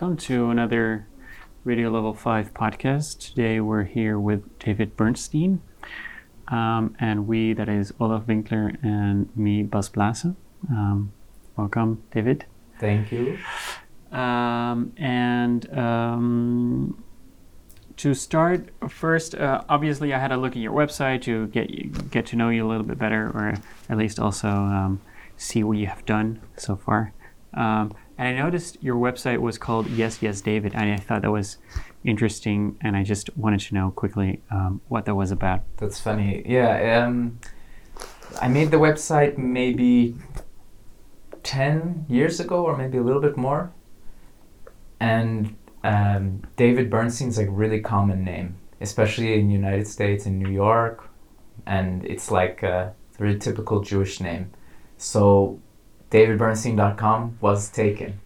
welcome to another Radio Level 5 podcast. Today we're here with David Bernstein. Um, and we, that is Olaf Winkler and me, Bas Blase. Um, welcome, David. Thank you. Um, and um, to start, first, uh, obviously, I had a look at your website to get get to know you a little bit better, or at least also um, see what you have done so far. Um, and I noticed your website was called Yes Yes David, and I thought that was interesting, and I just wanted to know quickly um, what that was about. That's funny. Yeah, um, I made the website maybe 10 years ago, or maybe a little bit more. And um, David Bernstein's like really common name, especially in United States, in New York, and it's like a very typical Jewish name. So davidbernstein.com was taken.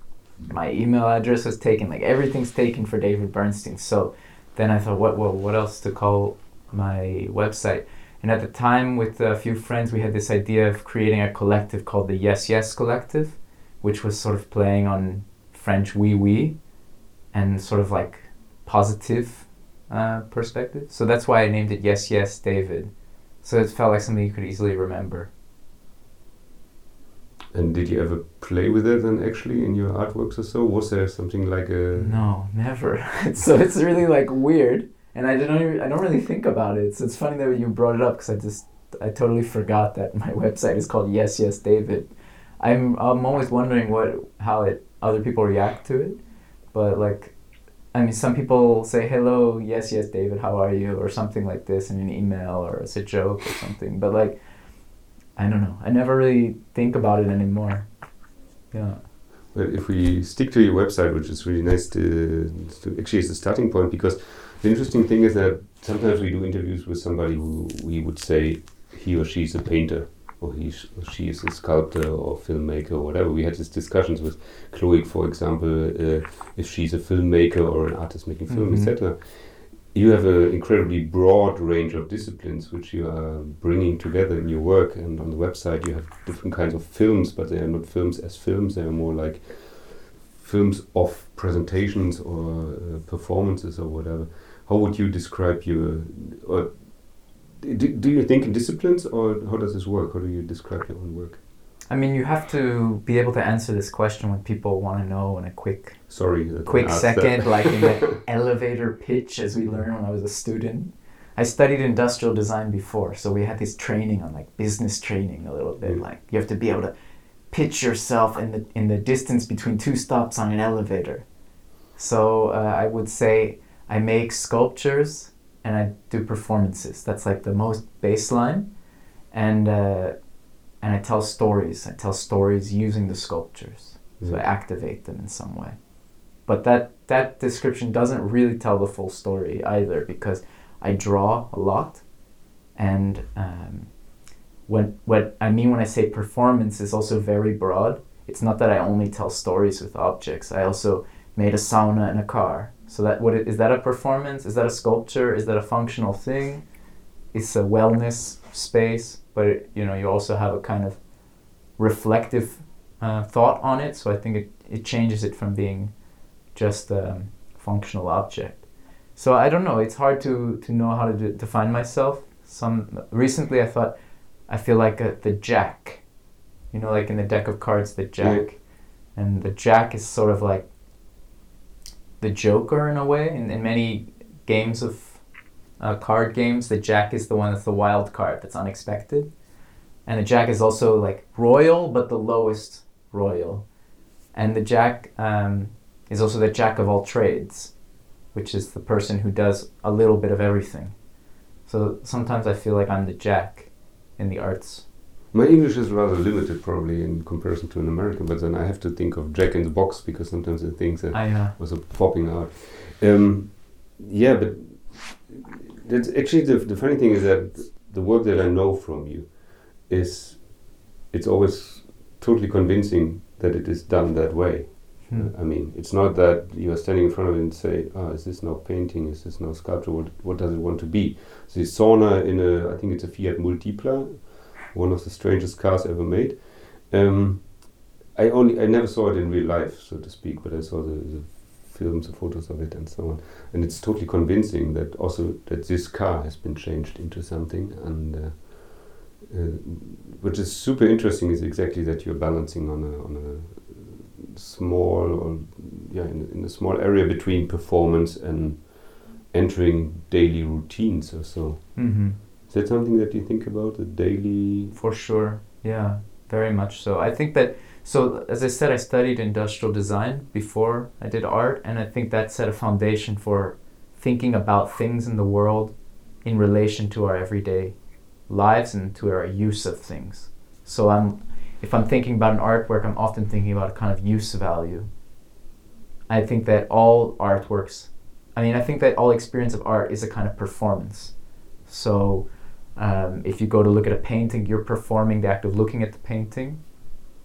My email address was taken. Like everything's taken for David Bernstein. So then I thought, what well, what else to call my website? And at the time, with a few friends, we had this idea of creating a collective called the Yes Yes Collective, which was sort of playing on French oui oui and sort of like positive uh, perspective. So that's why I named it Yes Yes David. So it felt like something you could easily remember. And did you ever play with it then actually in your artworks or so? Was there something like a No, never. so it's really like weird, and I don't even, I don't really think about it. So it's funny that you brought it up because I just I totally forgot that my website is called Yes Yes David. I'm I'm always wondering what how it other people react to it, but like I mean, some people say hello, yes, yes, David, how are you, or something like this in an email, or it's a joke or something. But like, I don't know. I never really think about it anymore. Yeah. But if we stick to your website, which is really nice to, to actually is the starting point, because the interesting thing is that sometimes we do interviews with somebody who we would say he or she is a painter, or he or she is a sculptor or filmmaker or whatever. We had these discussions with Chloe, for example, uh, if she's a filmmaker or an artist making film, Mhm. etc. You have an incredibly broad range of disciplines which you are bringing together in your work, and on the website you have different kinds of films, but they are not films as films; they are more like films of presentations or uh, performances or whatever. How would you describe your or do, do you think in disciplines or how does this work? How do you describe your own work? I mean, you have to be able to answer this question when people want to know in a quick Sorry, that quick second, like in the elevator pitch, as we learned when I was a student. I studied industrial design before, so we had this training on like business training a little bit. Mm. Like you have to be able to pitch yourself in the in the distance between two stops on an elevator. So uh, I would say I make sculptures and I do performances. That's like the most baseline, and uh, and I tell stories. I tell stories using the sculptures. So I activate them in some way. But that that description doesn't really tell the full story either because I draw a lot, and um, what what I mean when I say performance is also very broad. It's not that I only tell stories with objects. I also made a sauna in a car. So that what is that a performance? Is that a sculpture? Is that a functional thing? It's a wellness space, but you know you also have a kind of reflective uh, thought on it. So I think it, it changes it from being just a functional object. So I don't know. It's hard to, to know how to do, define myself. Some recently I thought I feel like a, the jack, you know, like in the deck of cards, the jack, and the jack is sort of like the joker in a way. In, in many games of uh, card games, the jack is the one that's the wild card that's unexpected, and the jack is also like royal, but the lowest royal, and the jack um, is also the jack of all trades, which is the person who does a little bit of everything. So sometimes I feel like I'm the jack in the arts. My English is rather limited, probably in comparison to an American, but then I have to think of Jack in the Box because sometimes the things that I uh, was popping out. Um, yeah, but that's actually the, the funny thing is that the work that I know from you is it's always totally convincing that it is done that way. hmm. I mean, it's not that you are standing in front of it and say, "Ah, is this now painting? Is this now sculpture? What, what does it want to be?" The sauna in a, I think it's a Fiat Multipla, one of the strangest cars ever made. Um, I only I never saw it in real life, so to speak, but I saw the, the films, the photos of it, and so on. And it's totally convincing that also that this car has been changed into something, and uh, uh, which is super interesting is exactly that you're balancing on a on a small or yeah in, in a small area between performance and entering daily routines or so. Mm-hmm. Is that something that you think about the daily? For sure, yeah, very much so. I think that so as I said, I studied industrial design before I did art, and I think that set a foundation for thinking about things in the world in relation to our everyday lives and to our use of things. So I'm if I'm thinking about an artwork, I'm often thinking about a kind of use value. I think that all artworks, I mean, I think that all experience of art is a kind of performance. So um, if you go to look at a painting, you're performing the act of looking at the painting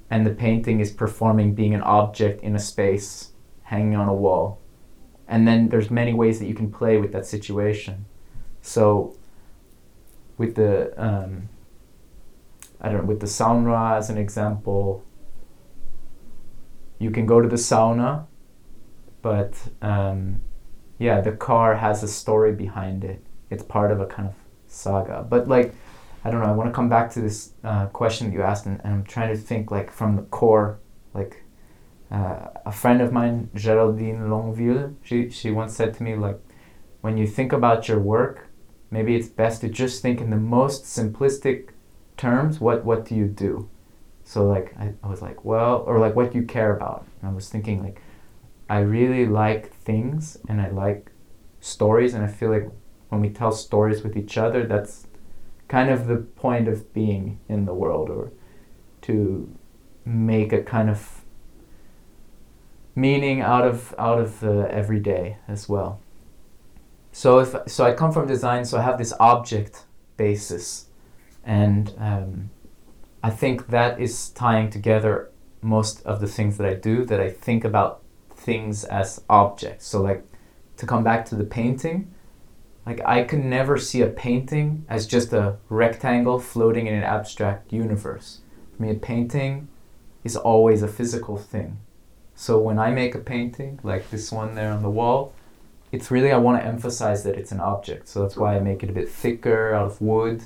and the painting is performing being an object in a space hanging on a wall. And then there's many ways that you can play with that situation. So with the um, i don't know with the sauna as an example you can go to the sauna but um, yeah the car has a story behind it. It's part of a kind of saga. But like I don't know. I want to come back to this uh, question that you asked, and, and, I'm trying to think like from the core. Like uh, a friend of mine, Geraldine Longueville, she she once said to me like, when you think about your work, maybe it's best to just think in the most simplistic terms. What what do you do? So like I, I was like, well, or like what do you care about? And I was thinking like, I really like things and I like stories, and I feel like when we tell stories with each other, that's kind of the point of being in the world or to make a kind of meaning out of out of the everyday as well. So if so i come from design so i have this object basis. And um, i think that is tying together most of the things that i do that i think about things as objects. So like to come back to the painting like I could never see a painting as just a rectangle floating in an abstract universe. For me, a painting is always a physical thing. So when I make a painting, like this one there on the wall, it's really I want to emphasize that it's an object. So that's why I make it a bit thicker out of wood.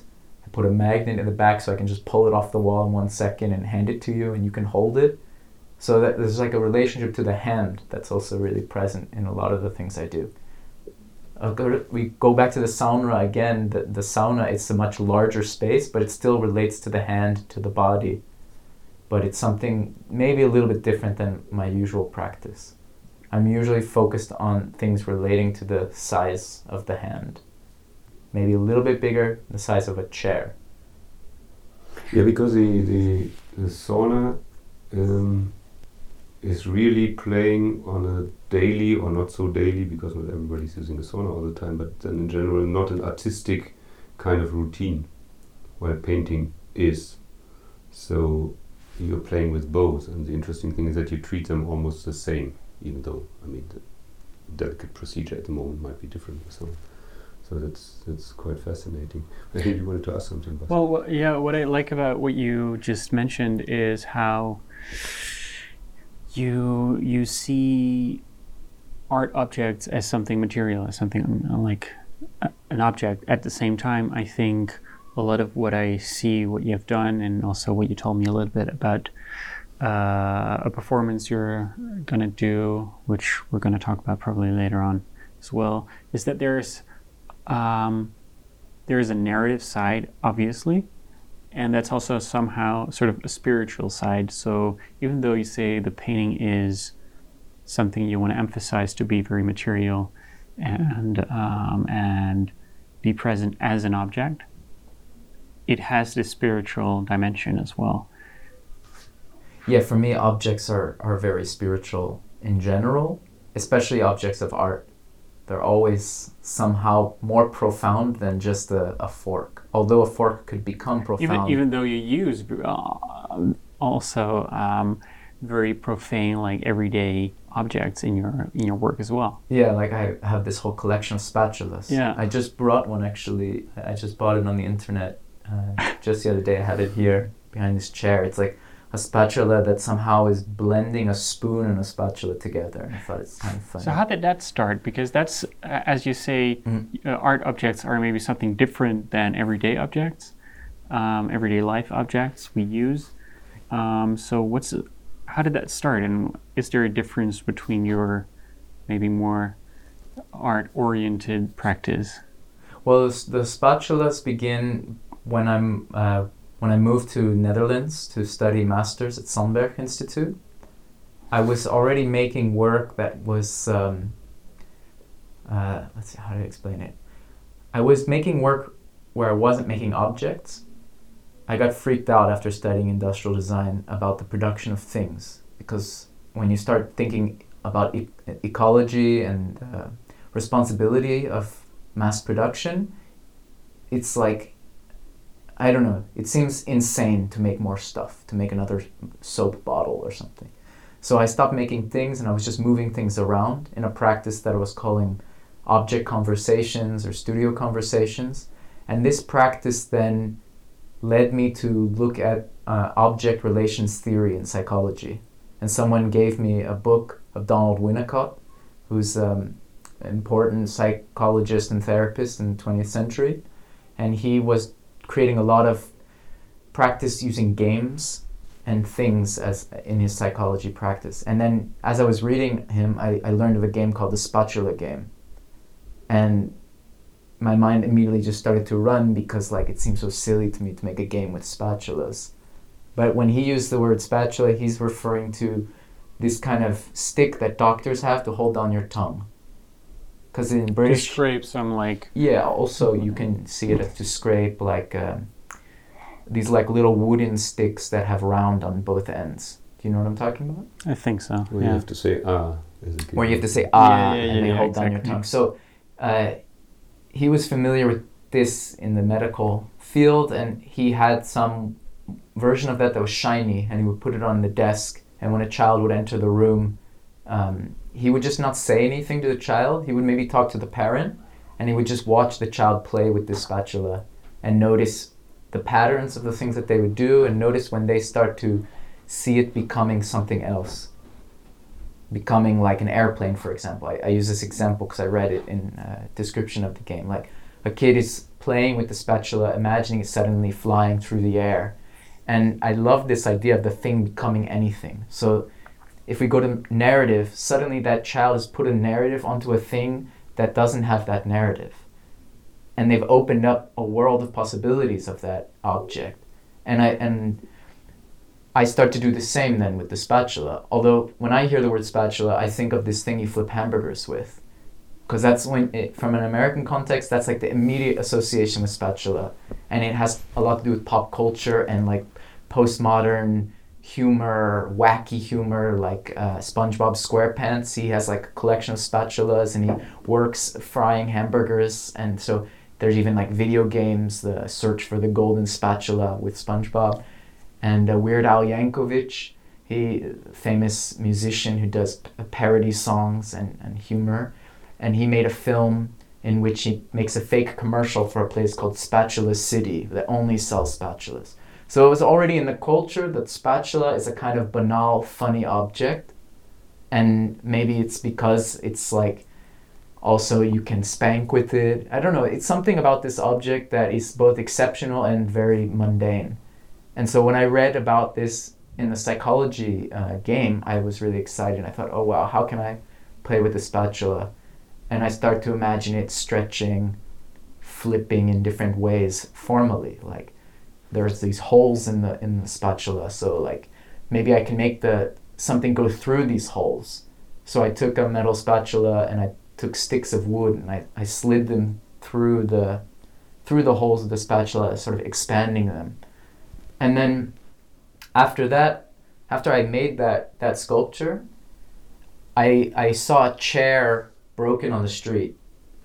I put a magnet in the back so I can just pull it off the wall in one second and hand it to you and you can hold it. So that there's like a relationship to the hand that's also really present in a lot of the things I do we go back to the sauna again. The, the sauna it's a much larger space, but it still relates to the hand, to the body. But it's something maybe a little bit different than my usual practice. I'm usually focused on things relating to the size of the hand. Maybe a little bit bigger, the size of a chair. Yeah, because the, the, the sauna um, is really playing on a daily or not so daily because not everybody's using a sauna all the time, but then in general not an artistic kind of routine where painting is. So you're playing with both, and the interesting thing is that you treat them almost the same, even though I mean the delicate procedure at the moment might be different. So. So that's that's quite fascinating. I think you wanted to ask something. About well, yeah. What I like about what you just mentioned is how you you see art objects as something material, as something like an object. At the same time, I think a lot of what I see, what you have done, and also what you told me a little bit about uh, a performance you're to do, which we're to talk about probably later on as well, is that there's um, there is a narrative side, obviously, and that's also somehow sort of a spiritual side. So even though you say the painting is something you want to emphasize to be very material and um, and be present as an object, it has this spiritual dimension as well. Yeah, for me, objects are, are very spiritual in general, especially objects of art they're always somehow more profound than just a, a fork. Although a fork could become profound. Even, even though you use uh, also um, very profane, like everyday objects in your in your work as well. Yeah, like I have this whole collection of spatulas. Yeah. I just brought one actually. I just bought it on the internet uh, just the other day. I had it here behind this chair. It's like a spatula that somehow is blending a spoon and a spatula together. I thought it's kind of funny. So how did that start? Because that's, uh, as you say, Mm. uh, art objects are maybe something different than everyday objects, um, everyday life objects we use. Um, so what's, how did that start? And is there a difference between your maybe more art-oriented practice? Well, the spatulas begin when I'm uh, when I moved to Netherlands to study masters at Sandberg Institute. I was already making work that was um, uh, let's see how to explain it. I was making work where I wasn't making objects. I got freaked out after studying industrial design about the production of things because when you start thinking about e- ecology and uh, responsibility of mass production, it's like, I don't know, it seems insane to make more stuff, to make another soap bottle or something. So I stopped making things and I was just moving things around in a practice that I was calling object conversations or studio conversations. And this practice then led me to look at uh, object relations theory in psychology. And someone gave me a book of Donald Winnicott, who's um, important psychologist and therapist in the 20th century. And he was creating a lot of practice using games and things as in his psychology practice. And then as I was reading him, I, I learned of a game called the spatula game. And my mind immediately just started to run because like it seemed so silly to me to make a game with spatulas. But when he used the word spatula, he's referring to this kind of stick that doctors have to hold down your tongue. Because in To British, scrape some like yeah, also you can see it as to scrape like um, these like little wooden sticks that have round on both ends. Do you know what I'm talking about? I think so. Where you have to say ah. as Where you have to say ah yeah, and yeah, they yeah, hold down your tongue. So uh, he was familiar with this in the medical field, and he had some version of that that was shiny, and he would put it on the desk. And when a child would enter the room, um, he would just not say anything to the child. He would maybe talk to the parent, and he would just watch the child play with this spatula and notice the patterns of the things that they would do, and notice when they start to see it becoming something else becoming like an airplane, for example. I, I use this example because I read it in uh, description of the game. Like a kid is playing with the spatula, imagining it suddenly flying through the air, and I love this idea of the thing becoming anything. So if we go to narrative, suddenly that child has put a narrative onto a thing that doesn't have that narrative, and they've opened up a world of possibilities of that object, and I and I start to do the same then with the spatula. Although when I hear the word spatula, I think of this thing you flip hamburgers with, because that's when it, from an American context, that's like the immediate association with spatula, and it has a lot to do with pop culture and like postmodern humor, wacky humor, like uh, SpongeBob SquarePants. He has like a collection of spatulas, and he works frying hamburgers, and so there's even like video games, the search for the golden spatula with SpongeBob and uh, Weird Al Yankovic, he famous musician who does p- parody songs and, and humor, and he made a film in which he makes a fake commercial for a place called Spatula City that only sells spatulas. So it was already in the culture that spatula is a kind of banal, funny object, and maybe it's because it's like also you can spank with it. I don't know. It's something about this object that is both exceptional and very mundane. And so when I read about this in the psychology uh, game, I was really excited. I thought, oh wow, how can I play with the spatula? And I start to imagine it stretching, flipping in different ways formally. Like there's these holes in the in the spatula, so like maybe I can make the something go through these holes. So I took a metal spatula and I took sticks of wood and I, I slid them through the through the holes of the spatula, sort of expanding them. And then after that, after I made that, that sculpture, I, I saw a chair broken on the street,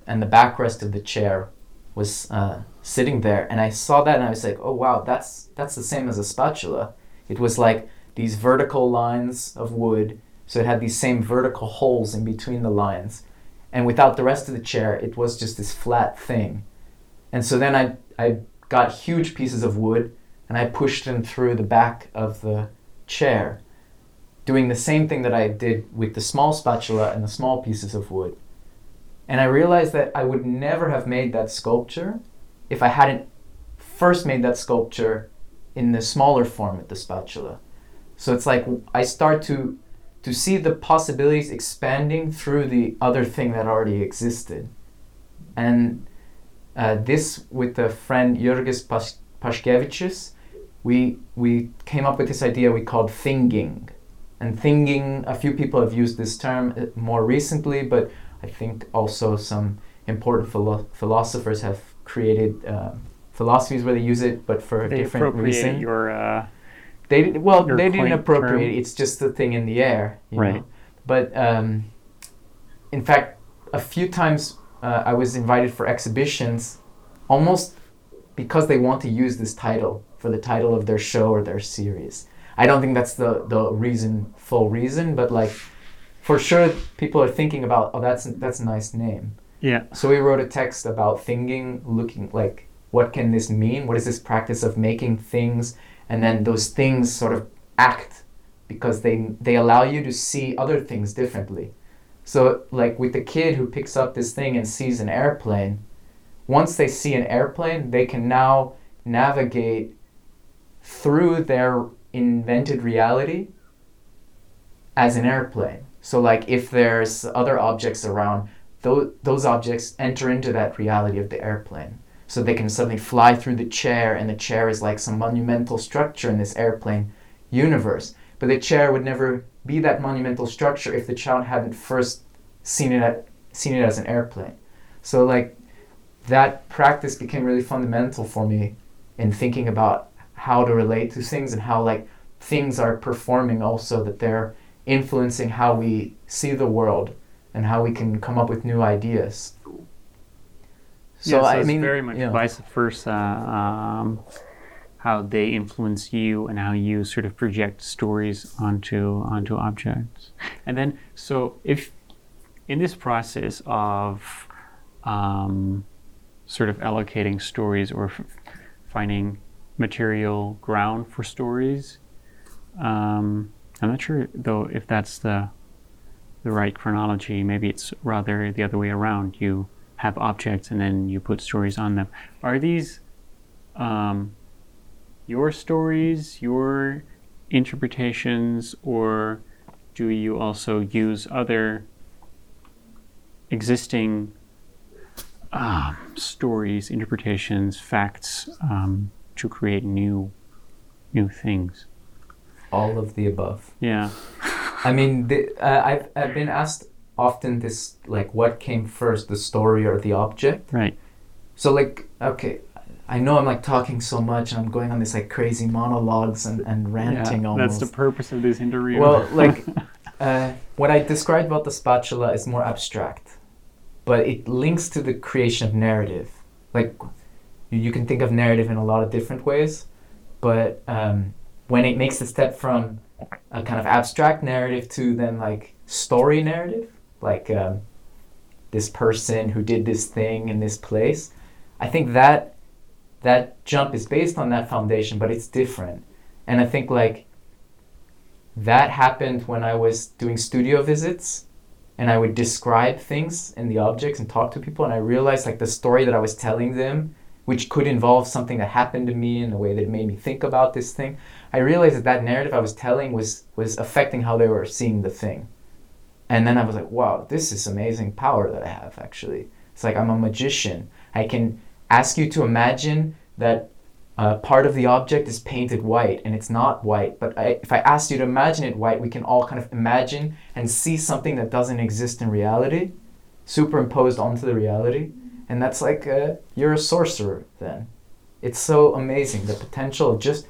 and the backrest of the chair was uh, sitting there. And I saw that, and I was like, oh wow, that's that's the same as a spatula. It was like these vertical lines of wood, so it had these same vertical holes in between the lines, and without the rest of the chair, it was just this flat thing. And so then I I got huge pieces of wood and I pushed them through the back of the chair, doing the same thing that I did with the small spatula and the small pieces of wood. And I realized that I would never have made that sculpture if I hadn't first made that sculpture in the smaller form at the spatula. So it's like I start to to see the possibilities expanding through the other thing that already existed. And uh, this with the friend Jurgis Pas- Paškevičius, we we came up with this idea we called thinging. And thinging, a few people have used this term uh, more recently, but I think also some important philo- philosophers have created uh, philosophies where they use it, but for a They different appropriate reason. your. Uh, They did, well, they didn't appropriate. term. it, It's just the thing in the air, you Right. know. But um, in fact, a few times uh, I was invited for exhibitions, almost because they want to use this title for the title of their show or their series. I don't think that's the the reason, full reason, but like, for sure, people are thinging about, oh, that's that's a nice name. yeah. So we wrote a text about thinking, looking like what can this mean? What is this practice of making things, and then those things sort of act because they they allow you to see other things differently. So like with the kid who picks up this thing and sees an airplane, once they see an airplane, they can now navigate through their invented reality as an airplane. So like if there's other objects around, those, those objects enter into that reality of the airplane. So they can suddenly fly through the chair, and the chair is like some monumental structure in this airplane universe. But the chair would never be that monumental structure if the child hadn't first seen it at, seen it as an airplane. So like that practice became really fundamental for me in thinking about how to relate to things and how like things are performing also that they're influencing how we see the world and how we can come up with new ideas. So yeah, I it's mean, very much yeah. vice versa. Um, how they influence you and how you sort of project stories onto onto objects, and then so if in this process of um, sort of allocating stories or f- finding material ground for stories, um, I'm not sure though if that's the the right chronology. Maybe it's rather the other way around. You have objects and then you put stories on them. Are these um, your stories, your interpretations, or do you also use other existing um, stories, interpretations, facts um, to create new new things? All of the above. Yeah. I mean, the, uh, I've I've been asked often this like what came first, the story or the object. Right. So like okay, I know I'm like talking so much and I'm going on this like crazy monologues and, and ranting yeah, almost. That's the purpose of this interview. Well, like uh, what I described about the spatula is more abstract, but it links to the creation of narrative. Like you, you can think of narrative in a lot of different ways, but um, when it makes the step from a kind of abstract narrative to then like story narrative, like um, this person who did this thing in this place, I think that that jump is based on that foundation, but it's different. And I think like that happened when I was doing studio visits and I would describe things and the objects and talk to people and I realized like the story that I was telling them which could involve something that happened to me in a way that made me think about this thing I realized that that narrative I was telling was was affecting how they were seeing the thing. And then I was like wow this is amazing power that I have actually. It's like I'm a magician. I can ask you to imagine that uh, part of the object is painted white and it's not white. But I, if i ask you to imagine it white we can all kind of imagine and see something that doesn't exist in reality superimposed onto the reality. And that's like uh, you're a sorcerer then. It's so amazing the potential of just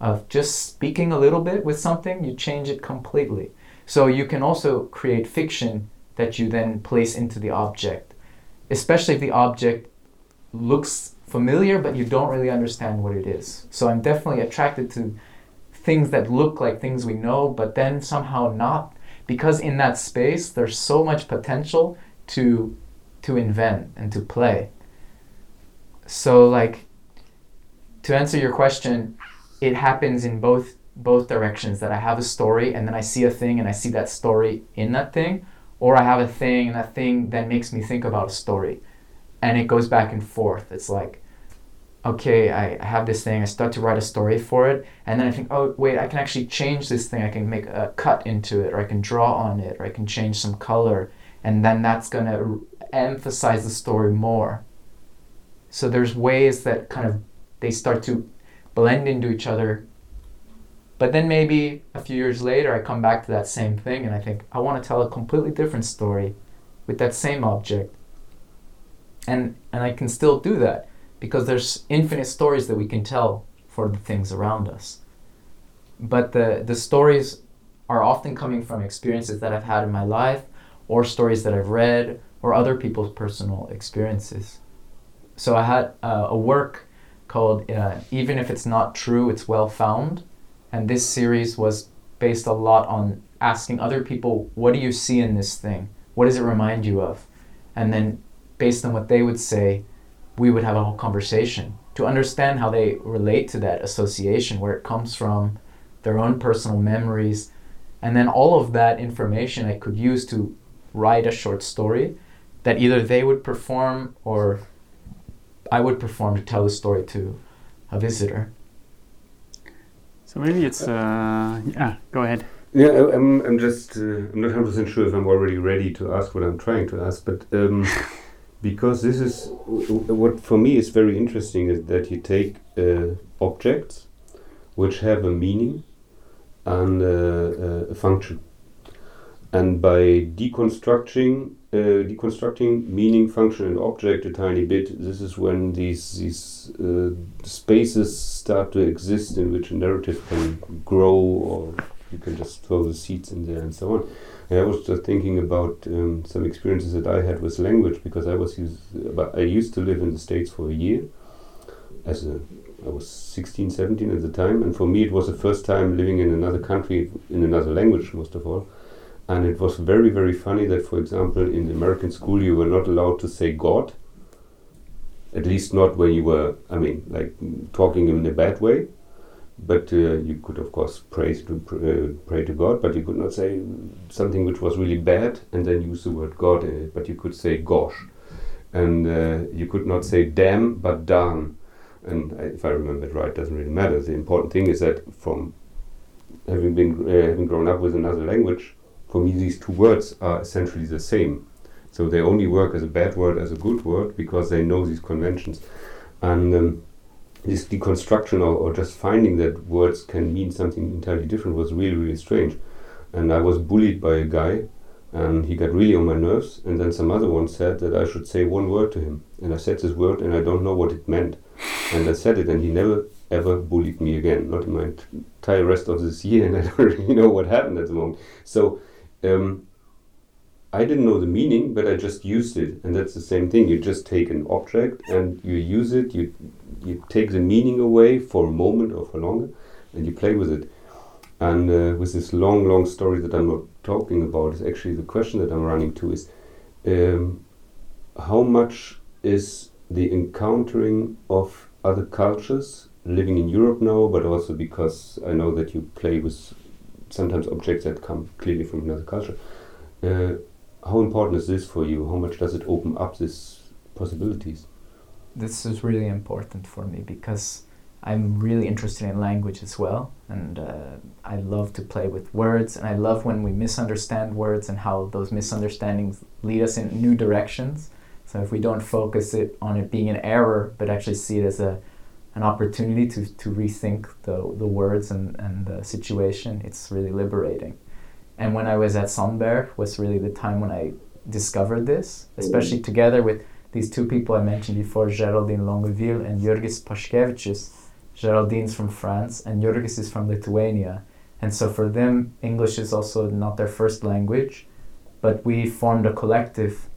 of just speaking a little bit with something you change it completely. So you can also create fiction that you then place into the object. Especially if the object looks familiar but you don't really understand what it is. So i'm definitely attracted to things that look like things we know but then somehow not. Because in that space there's so much potential to to invent and to play. So like to answer your question it happens in both both directions that I have a story and then I see a thing and I see that story in that thing, or I have a thing and that thing then makes me think about a story. And it goes back and forth. It's like, okay, I have this thing, I start to write a story for it, and then I think, oh, wait, I can actually change this thing. I can make a cut into it, or I can draw on it, or I can change some color, and then that's going to emphasize the story more. So there's ways that kind of they start to blend into each other. But then maybe a few years later, I come back to that same thing and I think, I want to tell a completely different story with that same object. And, and I can still do that because there's infinite stories that we can tell for the things around us. But the, the stories are often coming from experiences that I've had in my life or stories that I've read or other people's personal experiences. So I had uh, a work called uh, Even If It's Not True, It's Well Found. And this series was based a lot on asking other people, What do you see in this thing? What does it remind you of? And then, based on what they would say, we would have a whole conversation to understand how they relate to that association, where it comes from, their own personal memories. And then all of that information I could use to write a short story that either they would perform or I would perform to tell the story to a visitor. So maybe it's uh, yeah. Go ahead. Yeah, I- I'm. I'm just. Uh, I'm not hundred percent sure if I'm already ready to ask what I'm trying to ask, but um, because this is w- w- what for me is very interesting is that you take uh, objects which have a meaning and uh, a function, and by deconstructing uh, deconstructing meaning, function, and object a tiny bit, this is when these these uh, spaces start to exist in which a narrative can grow, or you can just throw the seeds in there and so on. And I was just thinking about um, some experiences that I had with language because I was used, I used to live in the states for a year. As a, I was 16, 17 at the time, and for me it was the first time living in another country in another language, most of all. And it was very, very funny that, for example, in the American school, you were not allowed to say God. At least not when you were, I mean, like talking in a bad way. But uh, you could, of course, praise to uh, pray to God, but you could not say something which was really bad and then use the word God in it. But you could say gosh, and uh, you could not say damn, but darn. And if I remember it right, it doesn't really matter. The important thing is that from having been uh, having grown up with another language, for me these two words are essentially the same. So they only work as a bad word as a good word because they know these conventions. And um, this deconstruction or, or just finding that words can mean something entirely different was really, really strange. And I was bullied by a guy and he got really on my nerves. And then some other one said that I should say one word to him. And I said this word and I don't know what it meant. And I said it and he never ever bullied me again, not in my entire rest of this year. And I don't really know what happened at the moment. So um, I didn't know the meaning, but I just used it, and that's the same thing. You just take an object and you use it. You you take the meaning away for a moment or for longer, and you play with it. And uh, with this long, long story that I'm not talking about, is actually the question that I'm running to is um, how much is the encountering of other cultures living in Europe now, but also because I know that you play with sometimes objects that come clearly from another culture. Uh, how important is this for you? How much does it open up these possibilities? This is really important for me because I'm really interested in language as well, and uh, I love to play with words, and I love when we misunderstand words and how those misunderstandings lead us in new directions. So if we don't focus it on it being an error, but actually see it as a an opportunity to, to rethink the, the words and, and the situation, it's really liberating. And when I was at Sandberg was really the time when I discovered this, mm-hmm. especially together with these two people I mentioned before, Geraldine Longueville and Jurgis Paškevičius. Geraldine's from France and Jurgis is from Lithuania. And so for them, English is also not their first language, but we formed a collective,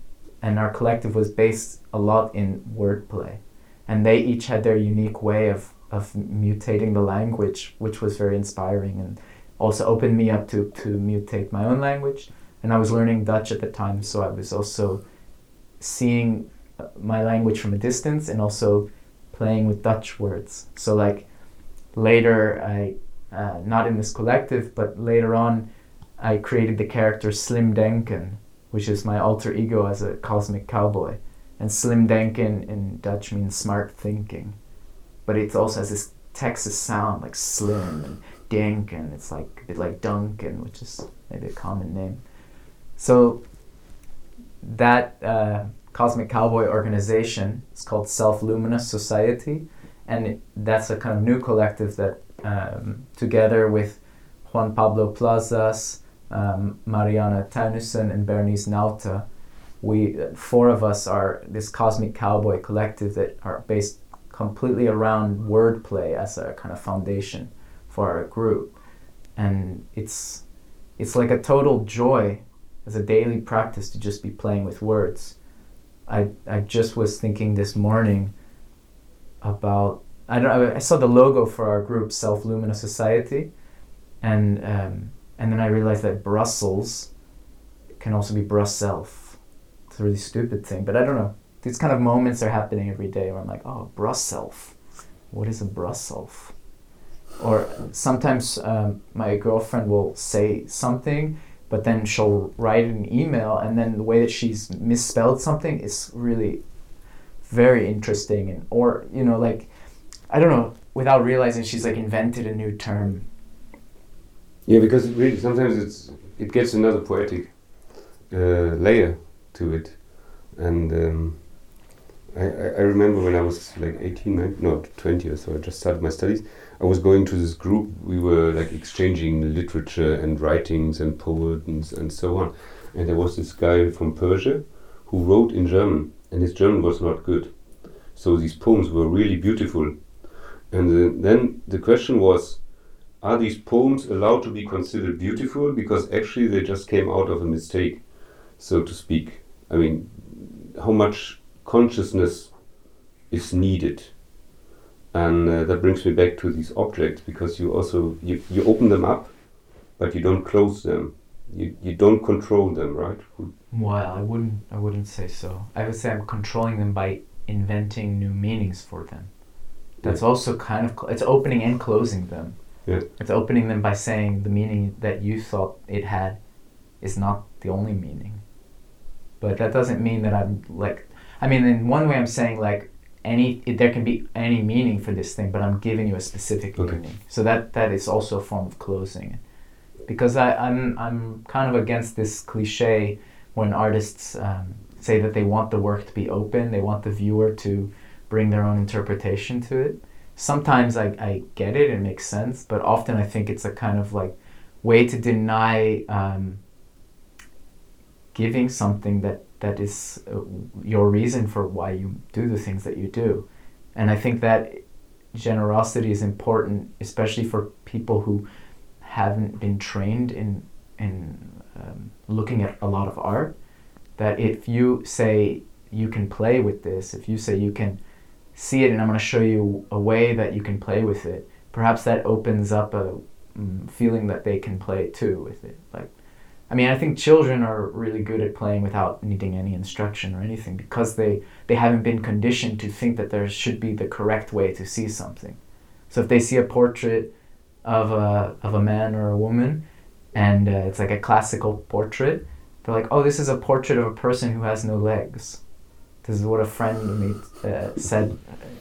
and our collective was based a lot in wordplay. And they each had their unique way of, of mutating the language, which was very inspiring and also opened me up to, to mutate my own language. And I was learning Dutch at the time, so I was also seeing uh, my language from a distance and also playing with Dutch words. So like later I uh, not in this collective, but later on, I created the character Slim Denken, which is my alter ego as a cosmic cowboy. And Slim Denken in Dutch means smart thinking, but it also has this Texas sound like Slim and Denken. It's like a bit like Duncan, which is maybe a common name. So that uh, Cosmic Cowboy organization is called Self Luminous Society, and it, that's a kind of new collective that, um, together with Juan Pablo Plazas, um, Mariana Taunussen, and Bernice Nauta, we four of us are this Cosmic Cowboy collective that are based completely around wordplay as a kind of foundation for our group, and it's it's like a total joy as a daily practice to just be playing with words. I I just was thinking this morning about I don't I saw the logo for our group Self Luminous Society, and um, and then I realized that Brussels can also be Brussels. It's a really stupid thing, but I don't know. These kind of moments are happening every day where I'm like, oh, Brussels. What is a Brussels? Or sometimes um, my girlfriend will say something but then she'll write an email and then the way that she's misspelled something is really very interesting and or you know like i don't know without realizing she's like invented a new term yeah because it really sometimes it's it gets another poetic uh, layer to it and um, I, I remember when I was like 18, 19, no, 20 or so, I just started my studies. I was going to this group. We were like exchanging literature and writings and poems and so on. And there was this guy from Persia who wrote in German, and his German was not good. So these poems were really beautiful. And the, then the question was are these poems allowed to be considered beautiful? Because actually they just came out of a mistake, so to speak. I mean, how much consciousness is needed. And uh, that brings me back to these objects because you also you, you open them up but you don't close them. You, you don't control them right? Well i wouldn't i wouldn't say so. I would say i'm controlling them by inventing new meanings for them. That's yeah. also kind of it's opening and closing them. Yeah. it's opening them by saying the meaning that you thought it had is not the only meaning but that doesn't mean that i'm like i mean in one way i'm saying like any there can be any meaning for this thing, but I'm giving you a specific okay. meaning. So that that is also a form of closing. Because I, I'm I'm kind of against this cliche when artists um, say that they want the work to be open, they want the viewer to bring their own interpretation to it. Sometimes I, I get it, it makes sense, but often I think it's a kind of like way to deny um, giving something that that is uh, your reason for why you do the things that you do. And I think that generosity is important, especially for people who haven't been trained in in um, looking at a lot of art. That if you say you can play with this, if you say you can see it, and I'm going to show you a way that you can play with it, perhaps that opens up a um, feeling that they can play too with it. Like I mean, I think children are really good at playing without needing any instruction or anything because they, they haven't been conditioned to think that there should be the correct way to see something. So if they see a portrait of a, of a man or a woman and uh, it's like a classical portrait, they're like, oh, this is a portrait of a person who has no legs. This is what a friend of me uh, said,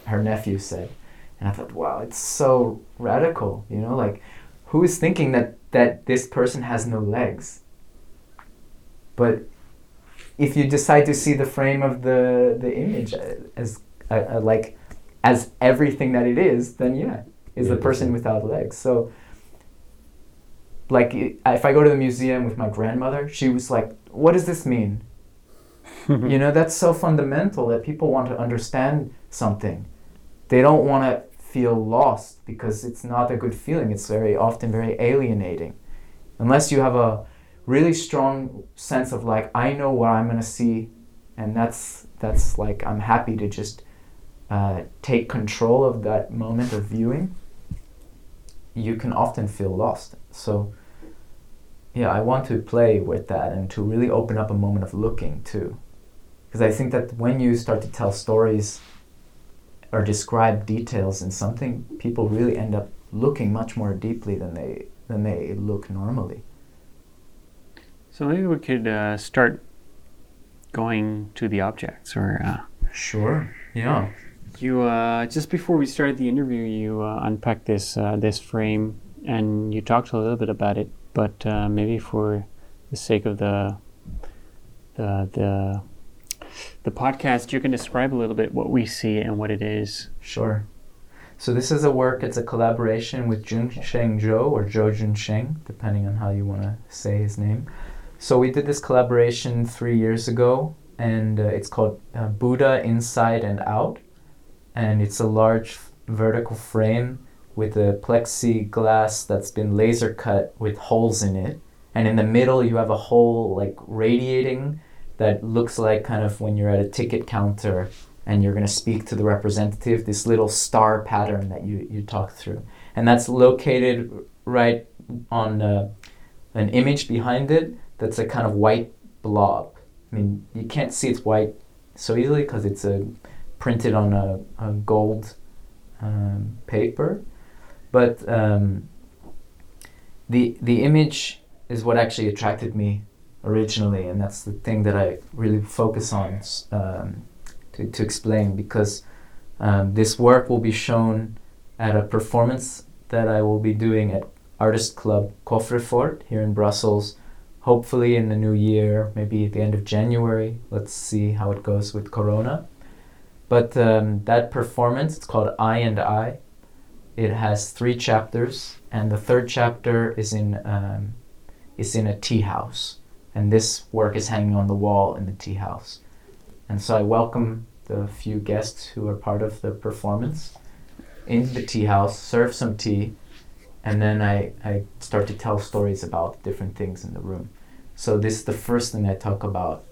her nephew said. And I thought, wow, it's so radical, you know, like who is thinking that, that this person has no legs? But if you decide to see the frame of the the image as uh, uh, like as everything that it is, then yeah, is yeah, the person without legs. So like if I go to the museum with my grandmother, she was like, "What does this mean?" you know, that's so fundamental that people want to understand something. They don't want to feel lost because it's not a good feeling. It's very often very alienating. Unless you have a really strong sense of like I know what I'm gonna see, and that's that's like I'm happy to just uh, take control of that moment of viewing. You can often feel lost. So yeah, I want to play with that and to really open up a moment of looking too, because I think that when you start to tell stories or describe details in something, people really end up looking much more deeply than they than they look normally. So maybe we could uh, start going to the objects, or uh, Sure. Yeah. you uh, just before we started the interview, you uh, unpacked this uh, this frame, and you talked a little bit about it. But uh, maybe for the sake of the the the the podcast, you can describe a little bit what we see and what it is. Sure. So this is a work. It's a collaboration with Jun Sheng Zhou or Zhou Jun Sheng, depending on how you want to say his name. So we did this collaboration three years ago, and uh, it's called uh, Buddha Inside and Out, and it's a large vertical frame with a plexiglass that's been laser cut with holes in it, and in the middle you have a hole like radiating that looks like kind of when you're at a ticket counter and you're going to speak to the representative, this little star pattern that you, you talk through. And that's located right on uh, an image behind it that's a kind of white blob. I mean, you can't see it's white so easily because it's uh, printed on a, a gold um, paper. But um, the, the image is what actually attracted me originally, and that's the thing that I really focus on. Um, to, to explain because um, this work will be shown at a performance that I will be doing at Artist Club Coffrefort here in Brussels, hopefully in the new year, maybe at the end of January. Let's see how it goes with Corona. But um, that performance, it's called I and I. It has three chapters, and the third chapter is in um, is in a tea house, and this work is hanging on the wall in the tea house. And so I welcome the few guests who are part of the performance into the tea house, serve some tea, and then I, I start to tell stories about different things in the room. So this is the first thing I talk about.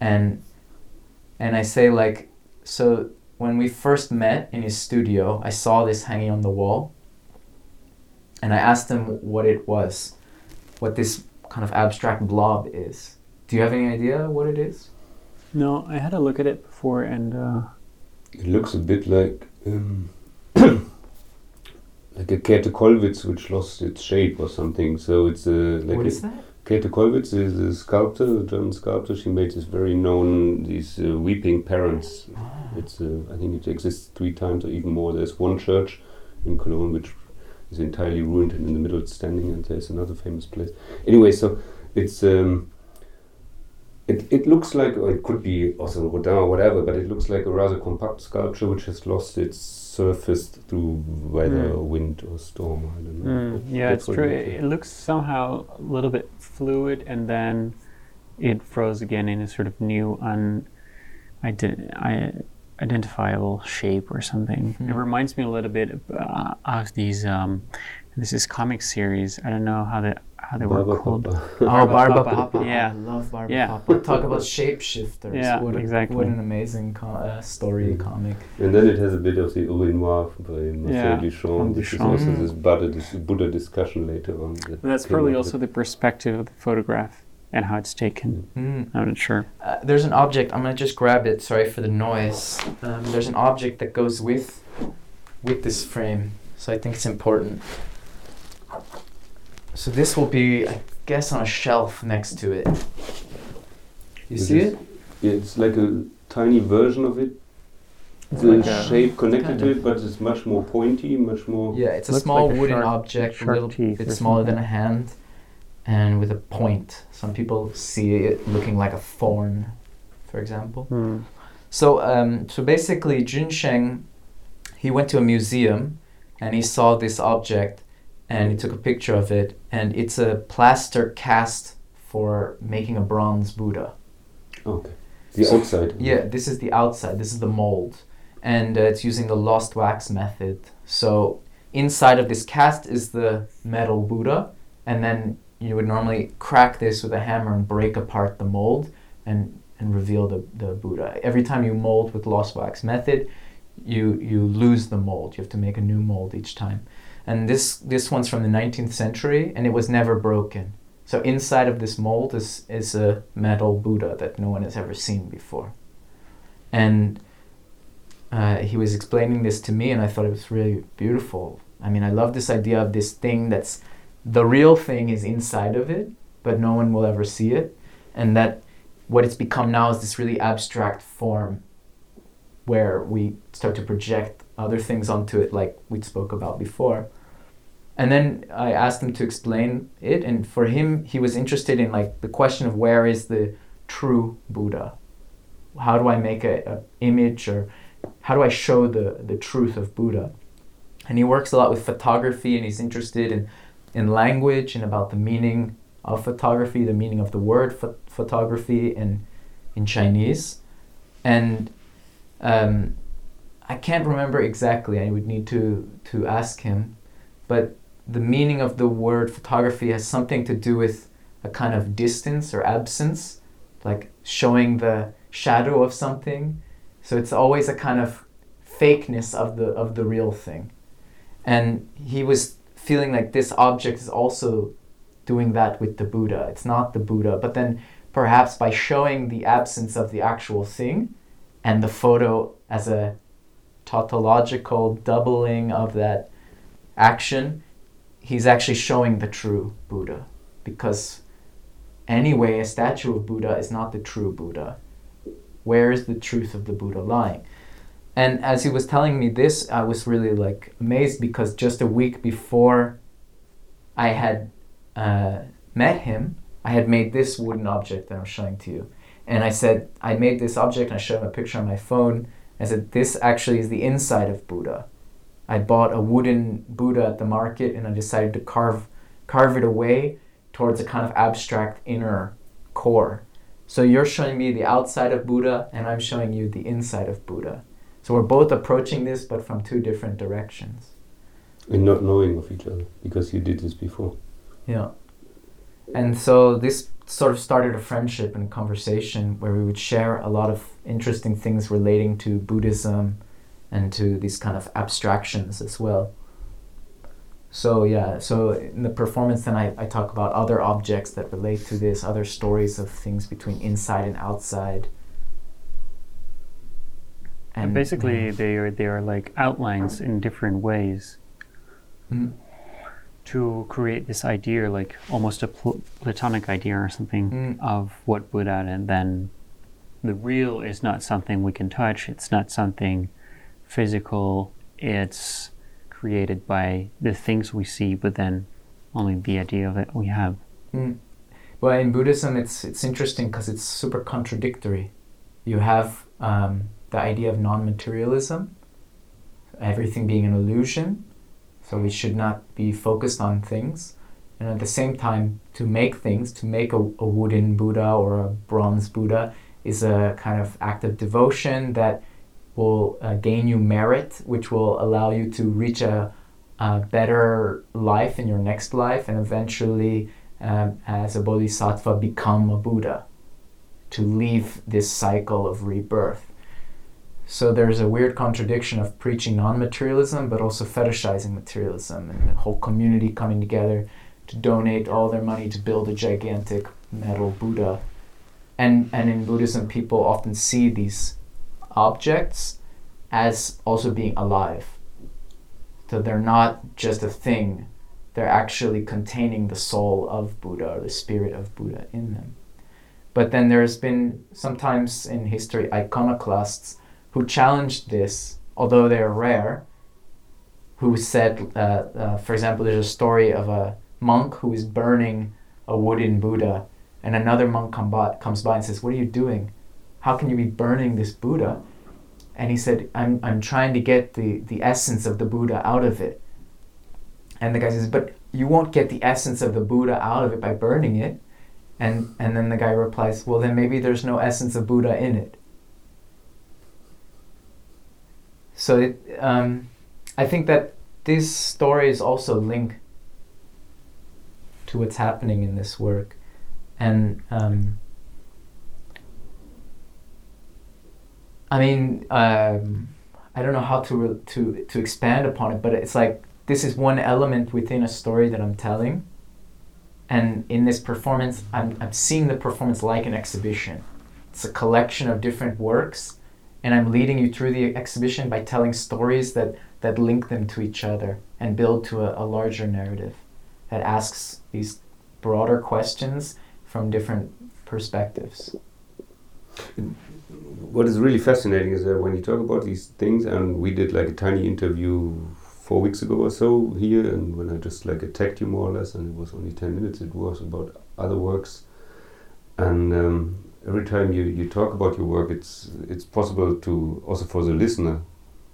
And and I say like so when we first met in his studio, I saw this hanging on the wall. And I asked him what it was, what this kind of abstract blob is. Do you have any idea what it is? No, I had a look at it before, and uh, It looks a bit like um, like a Käthe Kollwitz which lost its shape or something. So it's a like what a, is that? Käthe Kollwitz is a sculptor, a German sculptor. She made this very known these uh, weeping parents. It's uh, I think it exists three times or even more. There's one church in Cologne which is entirely ruined and in the middle it's standing, and there's another famous place. Anyway, so it's. Um, it, it looks like, or it could be also Rodin or whatever, but it looks like a rather compact sculpture which has lost its surface through weather, Mm. or wind, or storm. I don't know. Mm, yeah, that's it's true. it It, is. it looks somehow a little bit fluid, and then it froze again in a sort of new, un, ident- I, identifiable shape or something. It Hmm. reminds me a little bit of, uh, of these. Um, this is comic series. I don't know how they how they were Barba called. Papa. Oh, Barba Barba Papa. Papa. Yeah. I love Barba Yeah. Papa. Talk about shapeshifters. Yeah, what a- exactly. What an amazing co- uh, story Mm. comic. And then it has a bit of the Urinoir by Marcel Yeah, Duchamp, from which is also this Buddha, this Buddha discussion later on. that But that's came probably out also the perspective of the photograph and how it's taken. Mm. I'm not sure. Uh, there's an object. I'm gonna just grab it. Sorry for the noise. Um, there's an object that goes with with this frame, so I think it's important. So this will be, I guess, on a shelf next to it. You Which see is- it? Yeah, it's like a tiny version of it. It's the like a- shape connected to it, but it's much more pointy, much more. Yeah, it's a small like a wooden shark- object, a little bit or smaller than a hand, and with a point. Some people see it looking like a thorn, for example. Hmm. So, um, so basically, Jun Sheng, he went to a museum, and he saw this object, and he took a picture of it, and it's a plaster cast for making a bronze Buddha. Okay. The So- outside. Yeah, this is the outside. This is the mold, and uh, it's using the lost wax method. So inside of this cast is the metal Buddha, and then you would normally crack this with a hammer and break apart the mold and and reveal the, the Buddha. Every time you mold with lost wax method, you you lose the mold. You have to make a new mold each time. And this this one's from the 19th century, and it was never broken. So inside of this mold is is a metal Buddha that no one has ever seen before. And uh, he was explaining this to me, and I thought it was really beautiful. I mean, I love this idea of this thing that's the real thing is inside of it, but no one will ever see it. And that what it's become now is this really abstract form where we start to project other things onto it, like we spoke about before. And then I asked him to explain it, and for him, he was interested in like the question of where is the true Buddha? How do I make a, image, or how do I show the the truth of Buddha? And he works a lot with photography, and he's interested in in language and about the meaning of photography, the meaning of the word ph- photography in in Chinese, and um, I can't remember exactly. I would need to to ask him, but the meaning of the word photography has something to do with a kind of distance or absence, like showing the shadow of something. So it's always a kind of fakeness of the of the real thing. And he was feeling like this object is also doing that with the Buddha. It's not the Buddha, but then perhaps by showing the absence of the actual thing and the photo as a tautological doubling of that action, he's actually showing the true Buddha. Because anyway, a statue of Buddha is not the true Buddha. Where is the truth of the Buddha lying? And as he was telling me this, I was really like amazed because just a week before I had uh, met him, I had made this wooden object that I'm showing to you. And I said, I made this object and I showed him a picture on my phone. I said, this actually is the inside of Buddha. I bought a wooden Buddha at the market and I decided to carve carve it away towards a kind of abstract inner core. So you're showing me the outside of Buddha and I'm showing you the inside of Buddha. So we're both approaching this but from two different directions. And not knowing of each other because you did this before. Yeah. And so this sort of started a friendship and conversation where we would share a lot of interesting things relating to Buddhism and to these kind of abstractions as well. So yeah, so in the performance then I, I talk about other objects that relate to this, other stories of things between inside and outside. And, and basically they are they are like outlines in different ways. Mm to create this idea, like almost a pl- platonic idea or something, mm. of what Buddha, and then the real is not something we can touch. It's not something physical. It's created by the things we see, but then only the idea of it we have. Mm. Well, in Buddhism, it's it's interesting because it's super contradictory. You have um, the idea of non-materialism, everything being an illusion, so we should not be focused on things. And at the same time, to make things, to make a, a wooden Buddha or a bronze Buddha is a kind of act of devotion that will uh, gain you merit, which will allow you to reach a, a better life in your next life and eventually, um, as a bodhisattva, become a Buddha, to leave this cycle of rebirth. So there's a weird contradiction of preaching non-materialism, but also fetishizing materialism, and the whole community coming together to donate all their money to build a gigantic metal Buddha. And and in Buddhism, people often see these objects as also being alive. So they're not just a thing; they're actually containing the soul of Buddha or the spirit of Buddha in them. But then there's been sometimes in history iconoclasts who challenged this, although they're rare, who said, uh, uh, for example, there's a story of a monk who is burning a wooden Buddha, and another monk come by, comes by and says, What are you doing? How can you be burning this Buddha? And he said, I'm, I'm trying to get the, the essence of the Buddha out of it. And the guy says, But you won't get the essence of the Buddha out of it by burning it. And, and then the guy replies, Well, then maybe there's no essence of Buddha in it. So it, um, I think that these stories also link to what's happening in this work, and um, I mean, um, I don't know how to re- to to expand upon it, but it's like this is one element within a story that I'm telling, and in this performance, I'm I'm seeing the performance like an exhibition. It's a collection of different works and I'm leading you through the exhibition by telling stories that that link them to each other and build to a, a larger narrative that asks these broader questions from different perspectives. What is really fascinating is that when you talk about these things, and we did like a tiny interview four weeks ago or so here, and when I just like attacked you more or less, and it was only 10 minutes, it was about other works. And um, every time you, you talk about your work, it's, it's possible to, also for the listener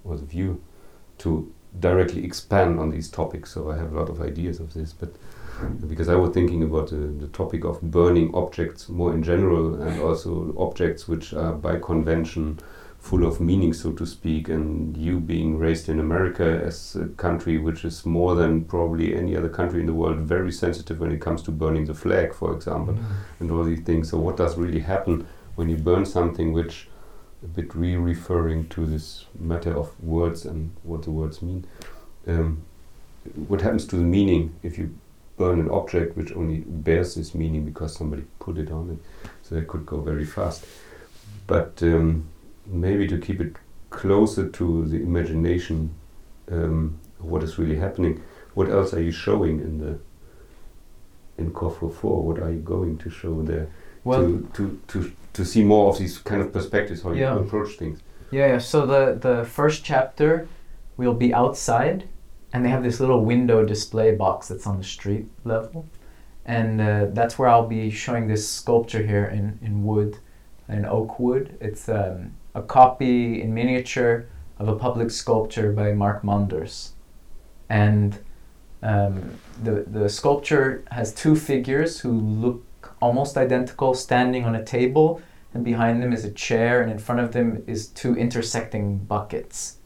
or the viewer, to directly expand on these topics. So I have a lot of ideas of this, but because I was thinking about the, the topic of burning objects more in general, and also objects which are by convention full of meaning, so to speak. And you being raised in America as a country which is more than probably any other country in the world very sensitive when it comes to burning the flag, for example, mm-hmm. and all these things. So what does really happen when you burn something which a bit re-referring to this matter of words and what the words mean. Um, what happens to the meaning if you burn an object which only bears this meaning because somebody put it on it? So it could go very fast. But um, maybe to keep it closer to the imagination, um, what is really happening. What else are you showing in the in Coffre Fort? What are you going to show there? Well, to, to, to to see more of these kind of perspectives how yeah. you approach things. Yeah, yeah. So the the first chapter, we'll be outside, and they have this little window display box that's on the street level, and uh, that's where I'll be showing this sculpture here in in wood, in oak wood. It's um, a copy in miniature of a public sculpture by Mark Manders, and um, the the sculpture has two figures who look almost identical, standing on a table, and behind them is a chair, and in front of them is two intersecting buckets.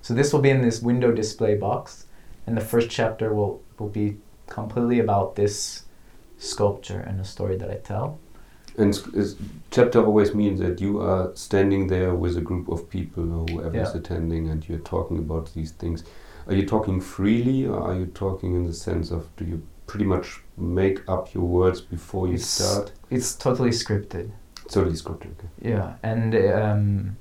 So this will be in this window display box, and the first chapter will, will be completely about this sculpture and the story that I tell. And chapter always means that you are standing there with a group of people or whoever yeah. is attending, and you're talking about these things. Are you talking freely, or are you talking in the sense of do you pretty much make up your words before you it's, start? It's totally scripted. It's Totally scripted. Okay. Yeah, and um,